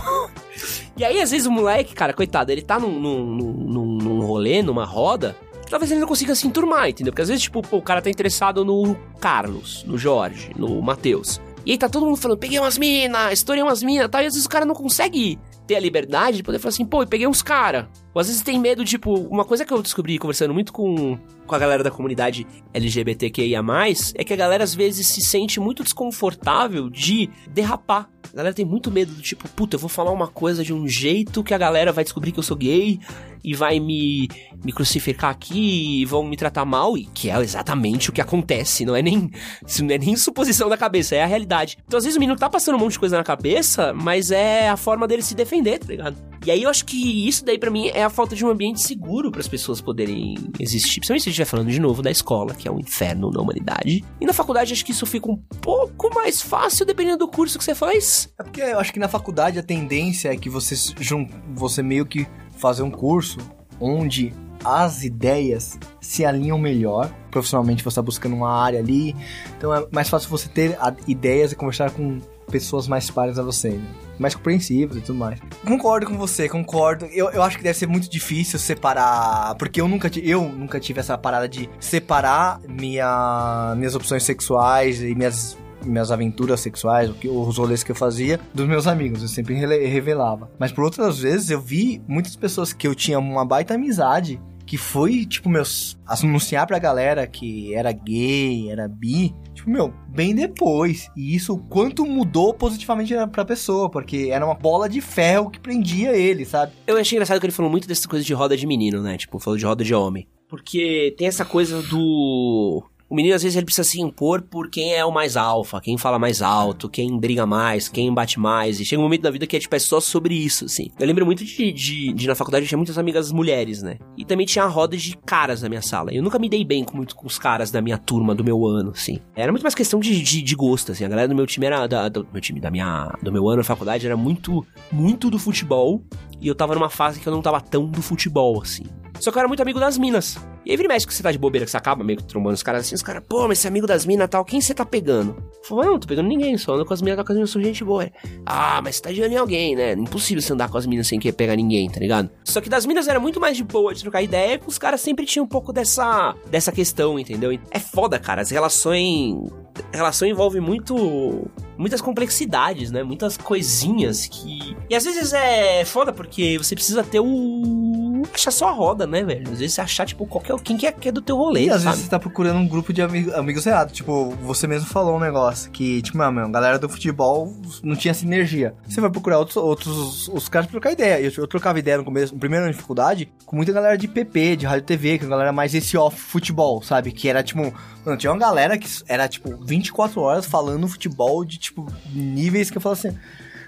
E aí, às vezes, o moleque, cara, coitado, ele tá num, num, num, num rolê, numa roda, talvez ele não consiga se enturmar, entendeu? Porque às vezes, tipo, pô, o cara tá interessado no Carlos, no Jorge, no Matheus. E aí tá todo mundo falando, peguei umas minas, estourei umas minas, tal, e às vezes o cara não consegue ter a liberdade de poder falar assim, pô, eu peguei uns cara. Ou às vezes tem medo, tipo, uma coisa que eu descobri conversando muito com, com a galera da comunidade LGBTQIA+, é que a galera às vezes se sente muito desconfortável de derrapar. A galera tem muito medo do tipo, puta, eu vou falar uma coisa de um jeito que a galera vai descobrir que eu sou gay e vai me, me crucificar aqui e vão me tratar mal, e que é exatamente o que acontece, não é nem isso não é nem suposição da cabeça, é a realidade. Então às vezes o menino tá passando um monte de coisa na cabeça, mas é a forma dele se defender, tá ligado? E aí eu acho que isso daí pra mim é a falta de um ambiente seguro para as pessoas poderem existir. Principalmente se a gente estiver falando de novo da escola, que é um inferno na humanidade. E na faculdade acho que isso fica um pouco mais fácil dependendo do curso que você faz.
É porque eu acho que na faculdade a tendência é que você, você meio que fazer um curso onde as ideias se alinham melhor. Profissionalmente você está buscando uma área ali. Então é mais fácil você ter ideias e conversar com pessoas mais pares a você, né? mais compreensíveis e tudo mais. Concordo com você, concordo. Eu, eu acho que deve ser muito difícil separar, porque eu nunca, eu nunca tive essa parada de separar minha, minhas opções sexuais e minhas minhas aventuras sexuais, o que, os rolês que eu fazia, dos meus amigos. Eu sempre revelava. Mas por outras vezes eu vi muitas pessoas que eu tinha uma baita amizade. Que foi, tipo, meus. anunciar pra galera que era gay, era bi. Tipo, meu, bem depois. E isso, quanto mudou positivamente pra pessoa. Porque era uma bola de ferro que prendia ele, sabe?
Eu achei engraçado que ele falou muito dessa coisa de roda de menino, né? Tipo, falou de roda de homem. Porque tem essa coisa do. O menino, às vezes, ele precisa se impor por quem é o mais alfa, quem fala mais alto, quem briga mais, quem bate mais. E chega um momento da vida que é, tipo, é só sobre isso, assim. Eu lembro muito de, de, de na faculdade, eu tinha muitas amigas mulheres, né? E também tinha a roda de caras na minha sala. Eu nunca me dei bem com, muito com os caras da minha turma, do meu ano, assim. Era muito mais questão de, de, de gosto, assim. A galera do meu time era. Da, do meu time, da minha. Do meu ano na faculdade era muito, muito do futebol. E eu tava numa fase que eu não tava tão do futebol, assim. Só que eu era muito amigo das minas. E aí vira e mexe que você tá de bobeira, que você acaba meio que trombando os caras assim, os caras, pô, mas você é amigo das minas tal, quem você tá pegando? Falei, não, tô pegando ninguém, só ando com as minas, com as minas, sou gente boa. Ah, mas você tá de olho em alguém, né? Impossível você andar com as minas sem querer pegar ninguém, tá ligado? Só que das minas era muito mais de boa de trocar ideia, e os caras sempre tinham um pouco dessa, dessa questão, entendeu? É foda, cara, as relações... Relação envolve muito... Muitas complexidades, né? Muitas coisinhas que... E às vezes é foda porque você precisa ter o... Achar só a roda, né, velho? Às vezes você achar, tipo, qualquer... Quem que é, que é do teu rolê,
E às
sabe?
vezes você tá procurando um grupo de ami- amigos reados. Tipo, você mesmo falou um negócio que, tipo, meu, meu, galera do futebol não tinha sinergia. Você vai procurar outros, outros os caras pra trocar ideia. Eu, eu trocava ideia no começo, no primeiro ano de dificuldade, com muita galera de PP, de rádio TV, que é a galera mais esse off futebol, sabe? Que era, tipo, mano, tinha uma galera que era, tipo, 24 horas falando futebol de, tipo, níveis que eu falo assim.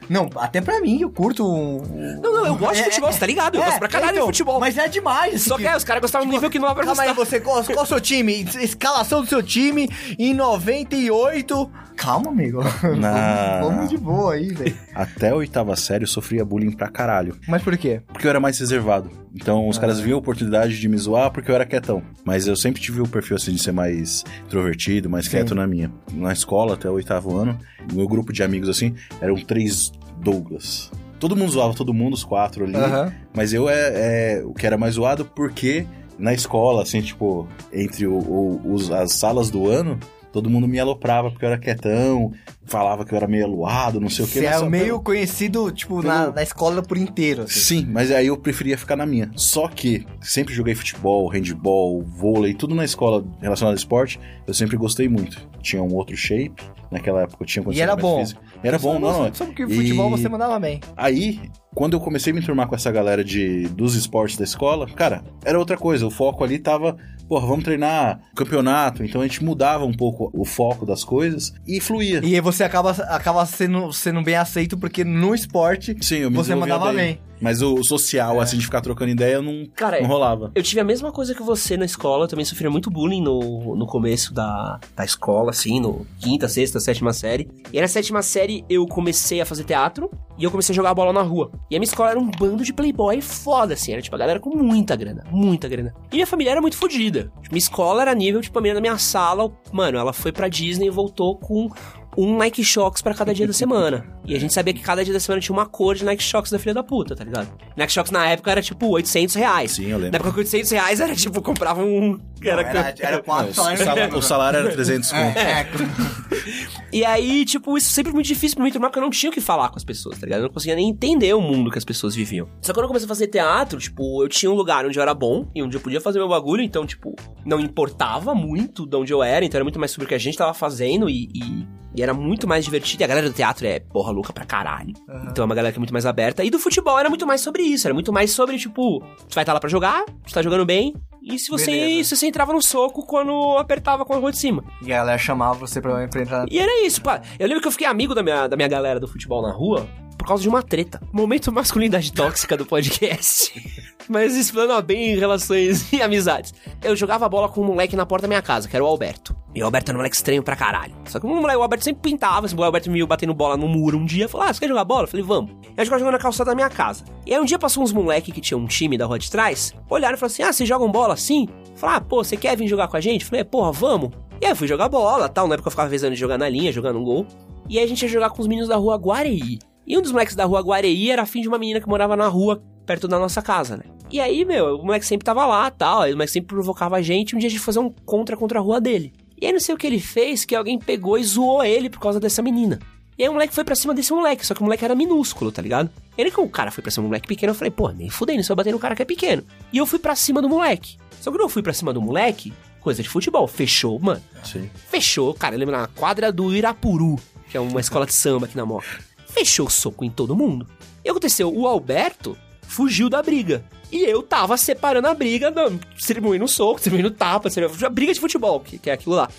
Não, até pra mim, eu curto. um-
Não, não, eu gosto de
É,
futebol,
é,
você tá ligado? Eu
é,
gosto pra caralho
então,
de futebol.
Mas é demais.
Só que é, os caras gostavam do nível que não dá pra
Calma aí, você, qual, qual o seu time? Escalação do seu time em 98. Calma, amigo.
Não.
Vamos de boa aí, velho.
Até a oitava série eu sofria bullying pra caralho.
Mas por quê?
Porque eu era mais reservado. Então os caras viam a oportunidade de me zoar porque eu era quietão. Mas eu sempre tive o perfil assim de ser mais introvertido, mais quieto na minha. Na escola, até o oitavo ano, meu grupo de amigos assim, eram três Douglas. Todo mundo zoava todo mundo, os quatro ali.
Aham.
Mas eu é, é o que era mais zoado porque na escola, assim, tipo, entre o, o- os, as salas do ano, todo mundo me aloprava porque eu era quietão, falava que eu era meio aluado, não sei o que.
Você é meio conhecido, tipo, na,
Pelo-
na escola por inteiro. assim.
Sim, mas aí eu preferia ficar na minha. Só que sempre joguei futebol, handball, vôlei, tudo na escola relacionado ao esporte, eu sempre gostei muito. Tinha um outro shape, naquela época eu tinha
E era bom.
físico. Era bom, não, não.
Só porque futebol
E-
você mandava bem.
Aí, quando eu comecei a me turmar com essa galera de, dos esportes da escola, cara, era outra coisa. O foco ali tava, porra, vamos treinar campeonato. Então a gente mudava um pouco o foco das coisas e fluía.
E aí você acaba, acaba sendo, sendo bem aceito, porque no esporte
Sim, eu me
você mandava bem.
Mas o social, assim, de ficar trocando ideia, não,
Cara,
não rolava.
Eu tive a mesma coisa que você na escola, eu também sofria muito bullying no, no começo da, da escola, assim, no quinta, sexta, sétima série. E aí na sétima série eu comecei a fazer teatro e eu comecei a jogar bola na rua. E a minha escola era um bando de playboy foda, assim, era tipo a galera com muita grana, muita grana. E minha família era muito fodida. Minha escola era nível, tipo, a menina da minha sala, mano, ela foi pra Disney e voltou com um Nike Shox pra cada dia da semana. E a gente sabia que cada dia da semana tinha uma cor de Nike Shox da filha da puta, tá ligado? Nike Shox na época era tipo 800 reais.
Sim, eu
Na
lembro.
época que 800 reais era tipo, comprava um. Era,
era, era
Não,
quatro
o, salário, o salário era 300 conto.
É, é,
E aí, tipo, isso sempre muito difícil pra mim porque eu não tinha o que falar com as pessoas, tá ligado? Eu não conseguia nem entender o mundo que as pessoas viviam. Só que quando eu comecei a fazer teatro, tipo, eu tinha um lugar onde eu era bom e onde eu podia fazer meu bagulho, então, tipo, não importava muito de onde eu era, então era muito mais sobre o que a gente tava fazendo e. e... e era muito mais divertido. E a galera do teatro é porra louca pra caralho. Então é uma galera que é muito mais aberta. E do futebol era muito mais sobre isso. Era muito mais sobre, tipo, você vai estar lá pra jogar, você tá jogando bem. E se você,
Beleza.
se você entrava no soco quando apertava com a rua de cima.
E a galera chamava você pra, pra entrar.
E era isso, pá. Eu lembro que eu fiquei amigo da minha, da minha galera do futebol na rua por causa de uma treta. Momento masculinidade tóxica do podcast. Mas explana bem em relações e amizades. Eu jogava bola com um moleque na porta da minha casa, que era o Alberto. E o Alberto era um moleque estranho pra caralho. Só que o moleque, o Alberto sempre pintava. O Alberto me viu batendo bola no muro um dia. Falou, ah, você quer jogar bola? Eu falei, vamos. E a gente jogando na calçada da minha casa. E aí um dia passou uns moleque que tinha um time da rua de trás. Olharam e falaram assim, ah, vocês jogam bola assim? Falaram, ah, pô, você quer vir jogar com a gente? Eu falei, porra, vamos. E aí eu fui jogar bola, tal. Na época eu ficava vezando de jogar na linha, jogando um gol. E aí a gente ia jogar com os meninos da rua Guareí. E um dos moleques da rua Guareí era afim de uma menina que morava na rua, perto da nossa casa, né? E aí, meu, o moleque sempre tava lá, tal. O moleque sempre provocava a gente. Um dia a gente fazer um contra contra a rua dele. E aí não sei o que ele fez, que alguém pegou e zoou ele por causa dessa menina. E aí o moleque foi pra cima desse moleque, só que o moleque era minúsculo, tá ligado? E aí que o cara foi pra cima do moleque pequeno, eu falei, pô, nem fudendo, você vai bater no cara que é pequeno. E eu fui pra cima do moleque. Só que quando eu fui pra cima do moleque, coisa de futebol, fechou, mano.
Sim.
Fechou, cara, eu lembro na quadra do Irapuru, que é uma escola de samba aqui na Moca. Fechou o soco em todo mundo. E aconteceu, o Alberto fugiu da briga. E eu tava separando a briga, não, distribuindo soco, distribuindo tapa, distribuindo, briga de futebol, que, que é aquilo lá.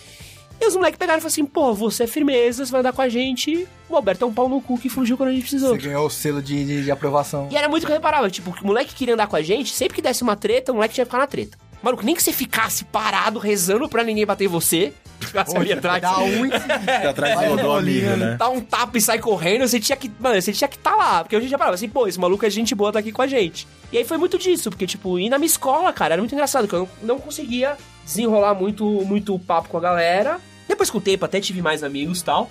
E os moleques pegaram e falaram assim, pô, você é firmeza, você vai andar com a gente. O Alberto é um pau no cu que fugiu quando a gente precisou.
Você ganhou o selo de, de, de aprovação.
E era muito que eu reparava, tipo, o moleque queria andar com a gente, sempre que desse uma treta, o moleque tinha que ficar na treta. Maluco, nem que você ficasse parado rezando pra ninguém bater em você, ficasse ali atrás.
Dá um e...
Fica atrás do, amigo, né?
Dá um tapa e sai correndo, você tinha que. Mano, você tinha que estar lá. Porque a gente já parava assim, pô, esse maluco é gente boa, tá aqui com a gente. E aí foi muito disso, porque, tipo, ir na minha escola, cara, era muito engraçado, que eu não, não conseguia desenrolar muito, muito papo com a galera. Depois, com o tempo, até tive mais amigos e tal.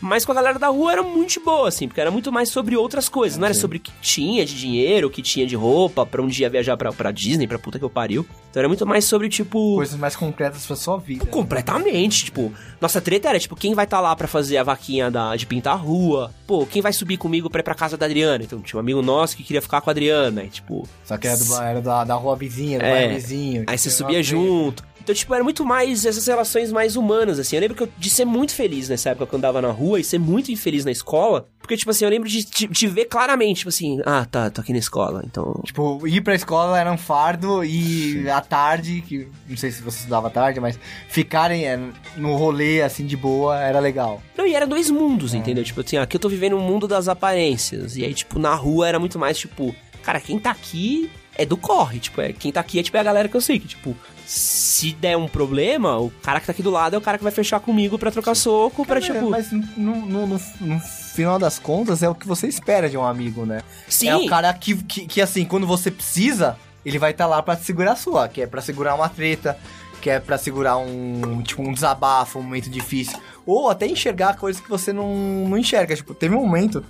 Mas com a galera da rua era muito boa, assim, porque era muito mais sobre outras coisas. Não era sobre o que tinha de dinheiro, o que tinha de roupa, pra um dia viajar pra, pra Disney, pra puta que eu pariu. Então era muito mais sobre, tipo.
Coisas mais concretas pra sua vida. né?
Completamente, tipo, nossa treta era, tipo, quem vai estar lá pra fazer a vaquinha da, de pintar a rua? Pô, quem vai subir comigo pra ir pra casa da Adriana? Então, tinha um amigo nosso que queria ficar com a Adriana, e, tipo...
Só que era, do, era da, da rua vizinha, do
É.
bairro vizinho.
Aí você subia junto. Então, tipo, era muito mais essas relações mais humanas, assim. Eu lembro que eu, de ser muito feliz nessa época quando eu andava na rua e ser muito infeliz na escola. Porque, tipo assim, eu lembro de, de, de ver claramente, tipo assim, ah, tá, tô aqui na escola, então...
Tipo, ir pra escola era um fardo e à tarde, que não sei se você estudava à tarde, mas ficarem é, no rolê assim de boa era legal.
Não, e eram dois mundos, entendeu? Tipo assim, aqui eu tô vivendo um mundo das aparências. E aí, tipo, na rua era muito mais, tipo, cara, quem tá aqui é do corre. Tipo, é, quem tá aqui é tipo é a galera que eu sei. Que, tipo, se der um problema, o cara que tá aqui do lado é o cara que vai fechar comigo pra trocar soco, pra,
Cara,
tipo.
Mas no, no, no- no final das contas é o que você espera de um amigo, né?
Sim.
É o cara que, que, que, assim, quando você precisa, ele vai estar lá pra te segurar a sua, que é pra segurar uma treta, que é pra segurar um, tipo, um desabafo, um momento difícil. Ou até enxergar coisas que você não, não enxerga. Tipo, teve um momento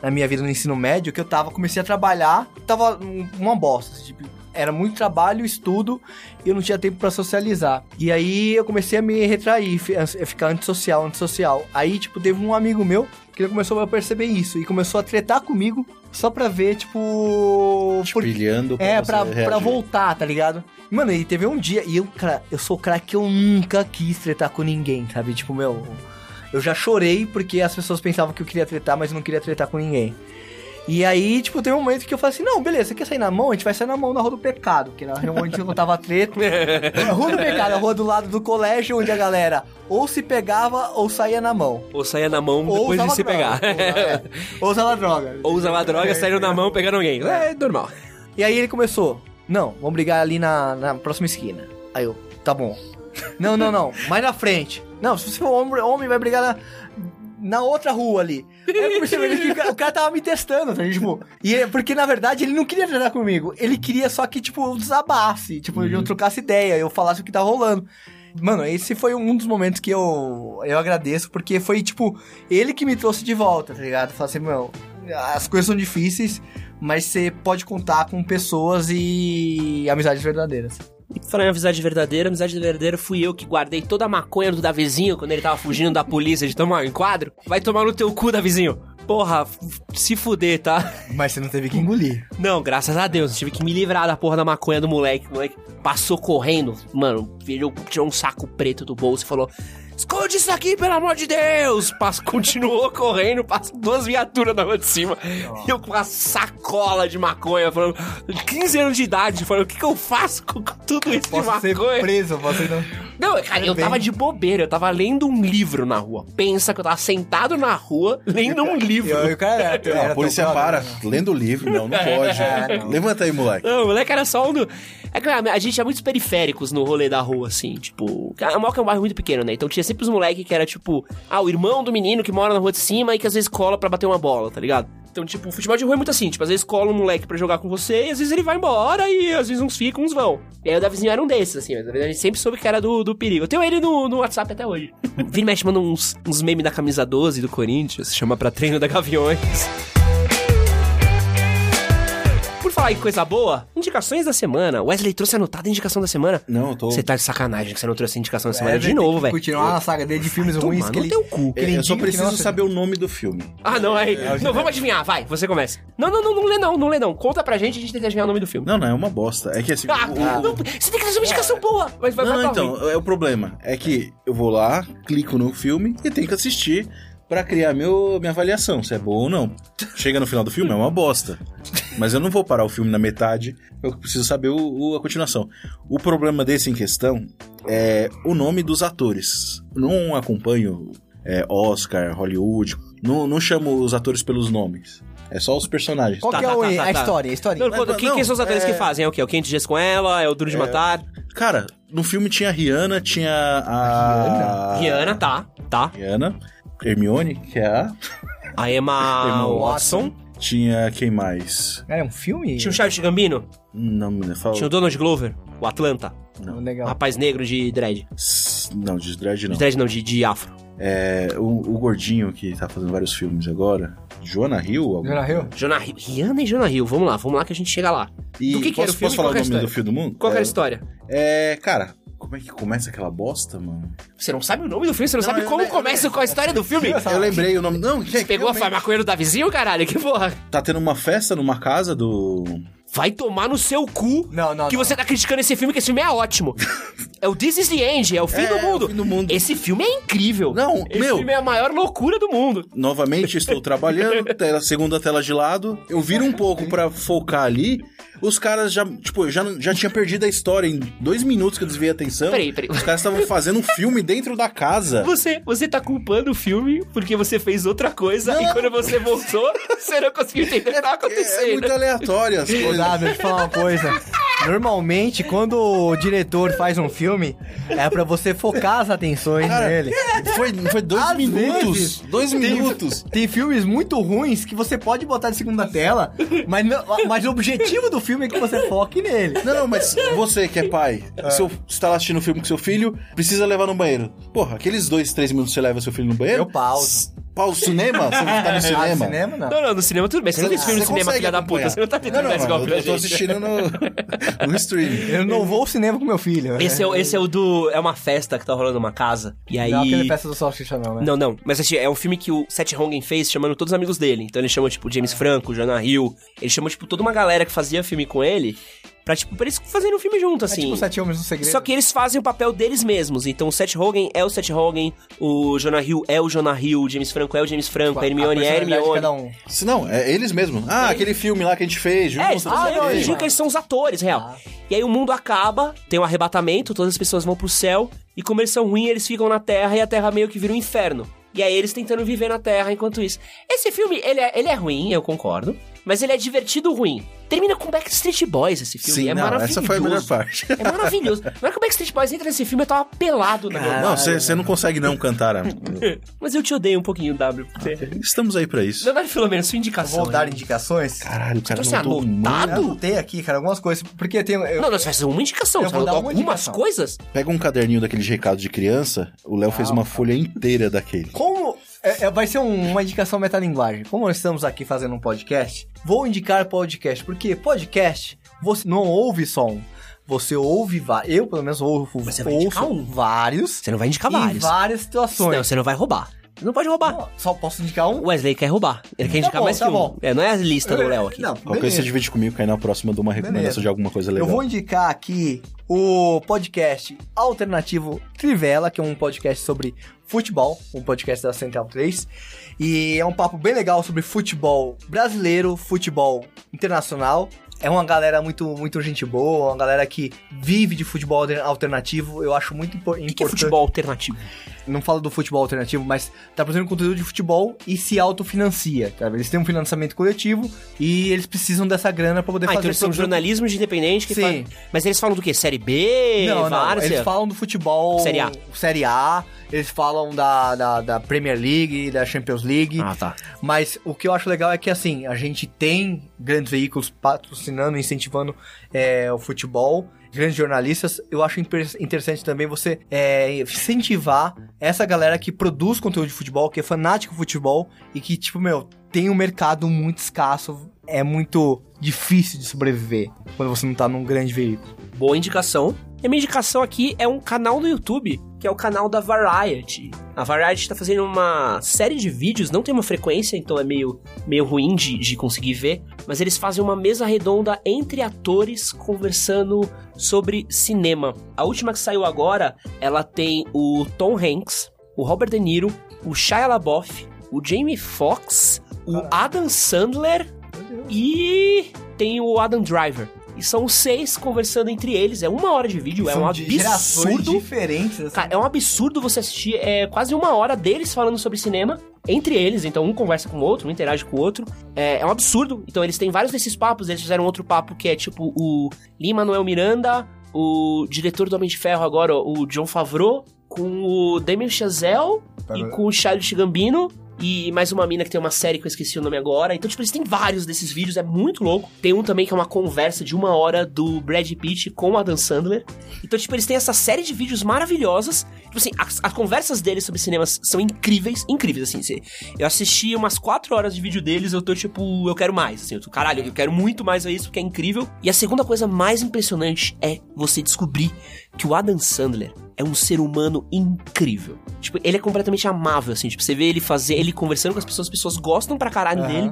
na minha vida no ensino médio que eu tava, comecei a trabalhar, tava um- uma bosta, assim, tipo, era muito trabalho, estudo, e eu não tinha tempo pra socializar. E aí eu comecei a me retrair, ficar antissocial, antissocial. Aí, tipo, teve um amigo meu que ele começou a perceber isso e começou a tretar comigo só pra ver, tipo. por-
Pilhando
é, pra,
reagir.
pra voltar, tá ligado? Mano, e teve um dia, e eu, cara, eu sou o cara que eu nunca quis tretar com ninguém, sabe? Tipo, meu. Eu já chorei porque as pessoas pensavam que eu queria tretar, mas eu não queria tretar com ninguém. E aí, tipo, tem um momento que eu falei assim: não, beleza, você quer sair na mão? A gente vai sair na mão na Rua do Pecado, que na reunião onde eu contava treta. A Rua do Pecado, a rua do lado do colégio, onde a galera ou se pegava ou saía na mão.
Ou saia na mão
Ou
depois de se
droga.
pegar.
É, Ou usava droga.
Ou usava droga, saíram na mão pegando alguém. É normal.
E aí ele começou, não, vamos brigar ali na, na próxima esquina. Aí eu, tá bom. Não, não, não, mais na frente. Não, se você for homem, homem vai brigar na, na outra rua ali. Aí eu comecei a ver que o cara- o cara tava me testando, tá? Tipo, e é- porque na verdade ele não queria treinar comigo. Ele queria só que, tipo, eu desabasse, tipo, eu trocasse ideia, eu falasse o que tá rolando. Mano, esse foi um dos momentos que eu, eu agradeço, porque foi, tipo, ele que me trouxe de volta, tá ligado? Falar assim, meu, as coisas são difíceis, mas você pode contar com pessoas e amizades verdadeiras.
E falando em amizade verdadeira, amizade verdadeira fui eu que guardei toda a maconha do Davizinho quando ele tava fugindo da polícia de tomar um enquadro. Vai tomar no teu cu, Davizinho. Porra, se fuder, tá?
Mas você não teve que engolir.
Não, graças a Deus, tive que me livrar da porra da maconha do moleque. O moleque passou correndo, mano, virou, tirou um saco preto do bolso e falou: Esconde isso aqui, pelo amor de Deus! Passa, continuou correndo, passou duas viaturas na rua de cima. E eu com uma sacola de maconha, falando, 15 anos de idade, falando, o que, que eu faço com tudo isso
Posso
de
ser
maconha?
preso, posso ser... não-
Não, cara, eu tava de bobeira, eu tava lendo um livro na rua. Pensa que eu tava sentado na rua, lendo um livro.
Eu, eu, cara, era
a polícia para,
né?
lendo o livro, não, não pode.
É, não.
Levanta aí, moleque.
Não, o moleque era só um do... É que a gente é muitos periféricos no rolê da rua, assim, tipo... A Moca é um bairro muito pequeno, né? Então tinha sempre os moleques que era, tipo... Ah, o irmão do menino que mora na rua de cima e que às vezes cola pra bater uma bola, tá ligado? Então, tipo, o futebol de rua é muito assim, tipo, às vezes cola um moleque pra jogar com você e às vezes ele vai embora e às vezes uns ficam, uns vão. E aí o Davizinho era um desses, assim, mas na verdade a gente sempre soube que era do, do perigo. Eu tenho ele no, no WhatsApp até hoje. Vira e mexe, manda uns, uns memes da camisa 12 do Corinthians, chama pra treino da Gaviões. Falar em coisa boa, indicações da semana. Wesley trouxe anotada a indicação da semana.
Não, eu tô.
Você tá de sacanagem que você não trouxe a indicação da semana
É,
de
tem
novo, velho.
Continuar na saga dele de filmes ruins que ele...
teu cu.
que ele
É, Eu só preciso saber o nome do filme.
Ah, não, aí. Não, vamos adivinhar, vai, você começa. Não, não, não, não lê não, não lê não. Conta pra gente e a gente tenta adivinhar o nome do filme.
Não, não, é uma bosta. É que assim.
Ah,
o-
não, você tem que trazer uma indicação boa. Mas vai,
Não,
vai
então,
ruim.
é o problema. É que eu vou lá, clico no filme e tenho que assistir pra criar meu, minha avaliação, se é bom ou não. Chega no final do filme, é uma bosta. Mas eu não vou parar o filme na metade, eu preciso saber o, o- a continuação. O problema desse em questão é o nome dos atores. Não acompanho é, Oscar, Hollywood, não, não chamo os atores pelos nomes. É só os personagens.
Qual
Tá,
que é
tá,
o-
tá,
a
tá, tá.
história? A história?
Não, quem,
não,
quem são os atores
é-
que fazem? É o quê? É o Quem Te Dias com Ela? É o Duro de Matar?
Cara, no filme tinha a Rihanna, tinha a.
Rihanna, tá, tá.
Rihanna, Hermione, que é a.
A Emma
Emma
Watson.
Tinha quem mais?
É um filme?
Tinha o Charles Gambino.
Não me fala.
Tinha o Donald Glover. O Atlanta.
Não, legal.
rapaz negro de dread.
S- Não, de Dredd não.
De dread não, de, de afro.
É, o, o gordinho que tá fazendo vários filmes agora. Jonah Hill? algum-
Jonah Hill?
Jonah Hill. Rihanna e Jonah Hill. Vamos lá, vamos lá que a gente chega lá.
E
Do que que era
posso,
o filme?
posso falar
é
o
a
nome do filme do mundo?
Qual que
é,
era a história?
É, cara, como é que começa aquela bosta, mano?
Você não sabe o nome do filme? Você não,
Não,
sabe como começa com a história do filme?
Eu lembrei o nome. Não, que,
Você pegou a
realmente-
maconha do Davizinho, caralho? Que porra?
Tá tendo uma festa numa casa do.
Vai tomar no seu cu
Não, não,
que
não.
você tá criticando esse filme, que esse filme é ótimo. é o This is the End, é o fim
É,
do
é o
mundo.
fim do mundo.
Esse filme é incrível.
Não,
esse
meu.
filme é a maior loucura do mundo.
Novamente estou trabalhando, tela, segunda tela de lado. Eu viro um pouco pra focar ali. Os caras já, tipo, já, já tinha perdido a história em dois minutos que eu desviei a atenção.
Peraí, peraí.
Os caras estavam fazendo um filme dentro da casa.
Você, você tá culpando o filme porque você fez outra coisa e quando você voltou, você não conseguiu entender o que tava
É, é
acontecendo.
muito aleatório as coisas.
Dado, deixa eu te falar uma coisa. Normalmente, quando o diretor faz um filme, é pra você focar as atenções
Cara,
nele.
Foi, foi dois
Às
minutos.
vezes,
dois
tem-
minutos.
Tem filmes muito ruins que você pode botar de segunda tela, mas, não- mas o objetivo do filme é que você foque nele.
Não, não, mas você que é pai, seu, você tá lá assistindo um filme com seu filho, precisa levar no banheiro. Porra, aqueles dois, três minutos que você leva seu filho no banheiro.
Eu pauso.
Pau, o cinema? Você tá no
Ah, no
cinema?
cinema, não.
Não, não, no cinema tudo bem. Você não vê esse filme no
Você
cinema, filha da puta. Você não tá tentando
Não, não,
esse golpe
eu,
pra
eu tô
gente.
assistindo no, no streaming.
Eu não vou ao cinema com meu filho.
Esse é, o- esse é o do... É uma festa que tá rolando numa casa. E aí...
Não aquele peça do Salsicha, não, né?
Não, não. Mas assim, é um filme que o Seth Rogen fez chamando todos os amigos dele. Então ele chama, tipo, James Franco, Jonah Hill. Ele chamou, tipo, toda uma galera que fazia filme com ele pra, tipo, pra eles fazerem um filme junto,
É
assim.
tipo Sete Homens no Segredo.
Só que eles fazem o papel deles mesmos. Então o Seth Rogen é o Seth Rogen, o Jonah Hill é o Jonah Hill, o James Franco é o James Franco, a Hermione é a Hermione.
cada um.
Se não, é eles mesmos. Ah, aquele filme lá que a gente fez.
É,
juntos,
eles
o
ah,
quê.
fingem que eles são os atores, real. E aí o mundo acaba, tem um arrebatamento, todas as pessoas vão pro céu, e como eles são ruins, eles ficam na Terra, e a Terra meio que vira um inferno. E aí eles tentando viver na Terra enquanto isso. Esse filme, ele é, ele é ruim, eu concordo, mas ele é divertido ruim. Termina com Backstreet Boys esse filme,
Sim,
é
não,
maravilhoso.
essa foi a melhor parte.
É maravilhoso. Na hora que o Backstreet Boys entra nesse filme, eu tava pelado na minha
Não, você não consegue não cantar.
Mas eu te odeio um pouquinho, W.
Estamos aí pra isso.
Leonardo Filomeno, sua indicação.
Vou dar indicações.
Caralho, o cara
Então,
não
assim,
tomou.
anotado?
Eu anotei aqui, cara, algumas coisas. Porque tem. Eu,
Não, não, você vai fazer uma indicação.
Eu
Você
vou dar uma
algumas
indicação.
coisas.
Pega um caderninho daqueles recados de criança, o Léo fez uma folha inteira daquele.
Como. É- é- vai ser um- uma indicação metalinguagem. Como nós estamos aqui fazendo um podcast, vou indicar podcast. Porque podcast, você não ouve só um. Você ouve vários. Eu, pelo menos, ouvo,
você vai
ouço
um.
vários.
Você não vai indicar
Em
vários.
várias situações.
Não, você não vai roubar. Não pode roubar.
Não, Só posso indicar um?
O Wesley quer roubar. Ele quer
Tá
indicar
bom,
mais
tá
que um.
bom.
É, não é a lista do Léo aqui.
Não,
Qualquer coisa você divide comigo, que aí na próxima eu dou uma recomendação
Beleza.
de alguma coisa legal.
Eu vou indicar aqui o podcast alternativo Trivela, que é um podcast sobre futebol, um podcast da Central 3. E é um papo bem legal sobre futebol brasileiro, futebol internacional. É uma galera muito, muito gente boa, uma galera que vive de futebol alter- alternativo. Eu acho muito impo-
O que, que é
importante.
futebol alternativo?
Não falo do futebol alternativo, mas tá produzindo conteúdo de futebol e se autofinancia. Tá? Eles têm um financiamento coletivo e eles precisam dessa grana pra poder
Ah, então
fazer
eles são jornalismo de independente que
Sim.
faz... Mas eles falam do quê? Série B?
Não, não, eles falam do futebol...
Série A.
Série A, eles falam da, da, da Premier League, da Champions League.
Ah, tá.
Mas o que eu acho legal é que, assim, a gente tem grandes veículos patrocinando, incentivando é, o futebol, grandes jornalistas. Eu acho interessante também você é, incentivar essa galera que produz conteúdo de futebol, que é fanático do futebol e que, tipo, meu, tem um mercado muito escasso. É muito difícil de sobreviver quando você não tá num grande veículo.
Boa indicação. E a minha indicação aqui é um canal no YouTube, que é o canal da Variety. A Variety tá fazendo uma série de vídeos, não tem uma frequência, então é meio, meio ruim de, de conseguir ver, mas eles fazem uma mesa redonda entre atores conversando sobre cinema. A última que saiu agora, ela tem o Tom Hanks, o Robert De Niro, o Shia LaBeouf, o Jamie Foxx, o Adam Sandler e tem o Adam Driver. E são os seis conversando entre eles. É uma hora de vídeo, é
São
um
de gerações
absurdo.
diferentes. assim.
Cara, é um absurdo você assistir é, quase uma hora deles falando sobre cinema entre eles. Então, um conversa com o outro, um interage com o outro. É, é um absurdo. Então, eles têm vários desses papos. Eles fizeram outro papo que é tipo o Lin-Manuel Miranda, o diretor do Homem de Ferro agora, o John Favreau, com o Damien Chazelle e com o Charles Gambino. E mais uma mina que tem uma série que eu esqueci o nome agora. Então, tipo, eles têm vários desses vídeos, é muito louco. Tem um também que é uma conversa de uma hora do Brad Pitt com o Adam Sandler. Então, tipo, eles têm essa série de vídeos maravilhosas. Tipo assim, as, as conversas deles sobre cinemas são incríveis, incríveis, assim. Eu assisti umas quatro horas de vídeo deles, eu tô tipo, eu quero mais, assim. Eu tô, caralho, eu quero muito mais ver isso, porque é incrível. E a segunda coisa mais impressionante é você descobrir que o Adam Sandler é um ser humano incrível. Tipo, ele é completamente amável, assim. Tipo, você vê ele fazer, ele conversando com as pessoas, as pessoas gostam pra caralho
Aham.
dele.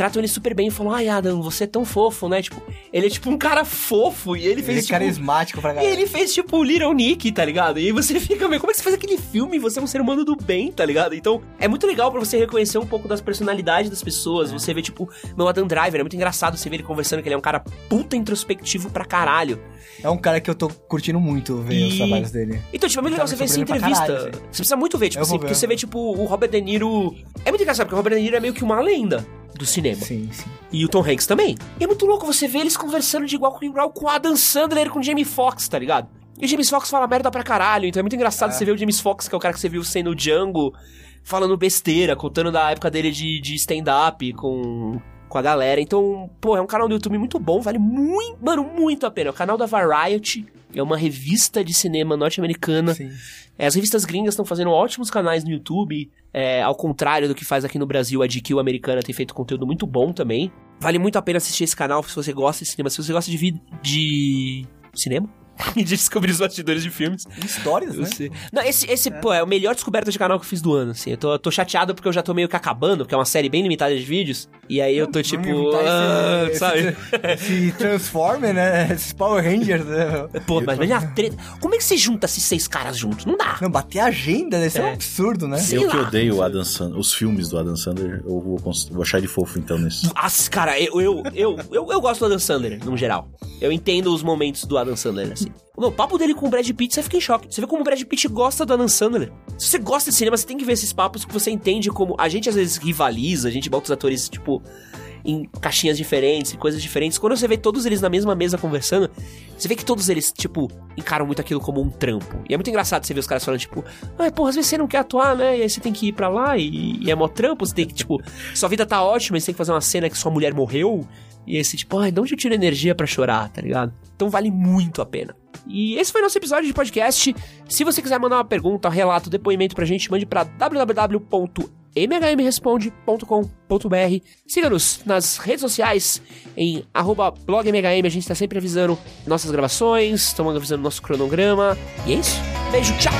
Tratam ele super bem e falam, ai, Adam, você é tão fofo, né? Tipo, ele é tipo um cara fofo e ele fez.
Ele é
tipo,
carismático pra
e
galera.
ele fez tipo o Little Nick, tá ligado? E você fica, meu, como é que você faz aquele filme? Você é um ser humano do bem, tá ligado? Então, é muito legal pra você reconhecer um pouco das personalidades das pessoas. Você vê, tipo, meu Adam Driver, é muito engraçado você ver ele conversando que ele é um cara puta introspectivo pra caralho.
É um cara que eu tô curtindo muito ver
E-
os trabalhos dele.
Então, tipo, é muito legal
Tá
você ver essa entrevista.
caralho,
você precisa muito ver, tipo assim,
vou
porque
ver.
você vê, tipo, o Robert De Niro. É muito engraçado, porque o Robert De Niro é meio que uma lenda do cinema.
Sim, sim.
E o Tom Hanks também. E é muito louco você ver eles conversando de igual com igual com o Adam Sandler com o Jamie Foxx, tá ligado? E o James Foxx fala merda pra caralho, então é muito engraçado você ver o James Foxx, que é o cara que você viu sendo o Django, falando besteira, contando da época dele de, de stand-up com, com a galera. Então, pô, é um canal do YouTube muito bom, vale muito, mano, muito a pena. É o canal da Variety. É uma revista de cinema norte-americana.
Sim.
É, as revistas gringas estão fazendo ótimos canais no YouTube. É, ao contrário do que faz aqui no Brasil, a GQ americana tem feito conteúdo muito bom também. Vale muito a pena assistir esse canal se você gosta de cinema. Se você gosta de, de cinema e de descobrir os bastidores de filmes.
Histórias, né?
sei. Não, esse, esse pô, é a melhor descoberta de canal que eu fiz do ano, assim. Eu tô, tô chateado porque eu já tô meio que acabando, porque é uma série bem limitada de vídeos. E aí eu tô tipo.
Imitar
ah,
esse-
sabe?
esse- Esse Transformer, né? Esses Power Rangers, né?
Pô, mas imagina a treta. Como é que você junta esses seis caras juntos? Não dá.
Não, bater a agenda, deve ser um
É.
absurdo, né?
Sei
eu que
lá.
odeio o Adam Sandler, os filmes do Adam Sandler, eu vou, vou achar ele fofo então nesse.
Nossa, cara, eu, eu, eu, eu, eu gosto do Adam Sandler, no geral. Eu entendo os momentos do Adam Sandler, assim. Não, o papo dele com o Brad Pitt, você fica em choque. Você vê como o Brad Pitt gosta do Adam Sandler. Se você gosta de cinema, você tem que ver esses papos que você entende como... A gente às vezes rivaliza, a gente bota os atores, tipo... Em caixinhas diferentes, em coisas diferentes. Quando você vê todos eles na mesma mesa conversando, você vê que todos eles, tipo, encaram muito aquilo como um trampo. E é muito engraçado você ver os caras falando, tipo, ah, porra, às vezes você não quer atuar, né? E aí você tem que ir pra lá e, e é mó trampo, você tem que, tipo, sua vida tá ótima, e você tem que fazer uma cena que sua mulher morreu. E você, tipo, ai, de onde eu tiro energia pra chorar, tá ligado? Então vale muito a pena. E esse foi nosso episódio de podcast. Se você quiser mandar uma pergunta, um relato, depoimento pra gente, mande pra www.mhmresponde.com.br. Siga-nos nas redes sociais em blogmhm. A gente tá sempre avisando nossas gravações, estamos avisando nosso cronograma. E é isso. Beijo, tchau!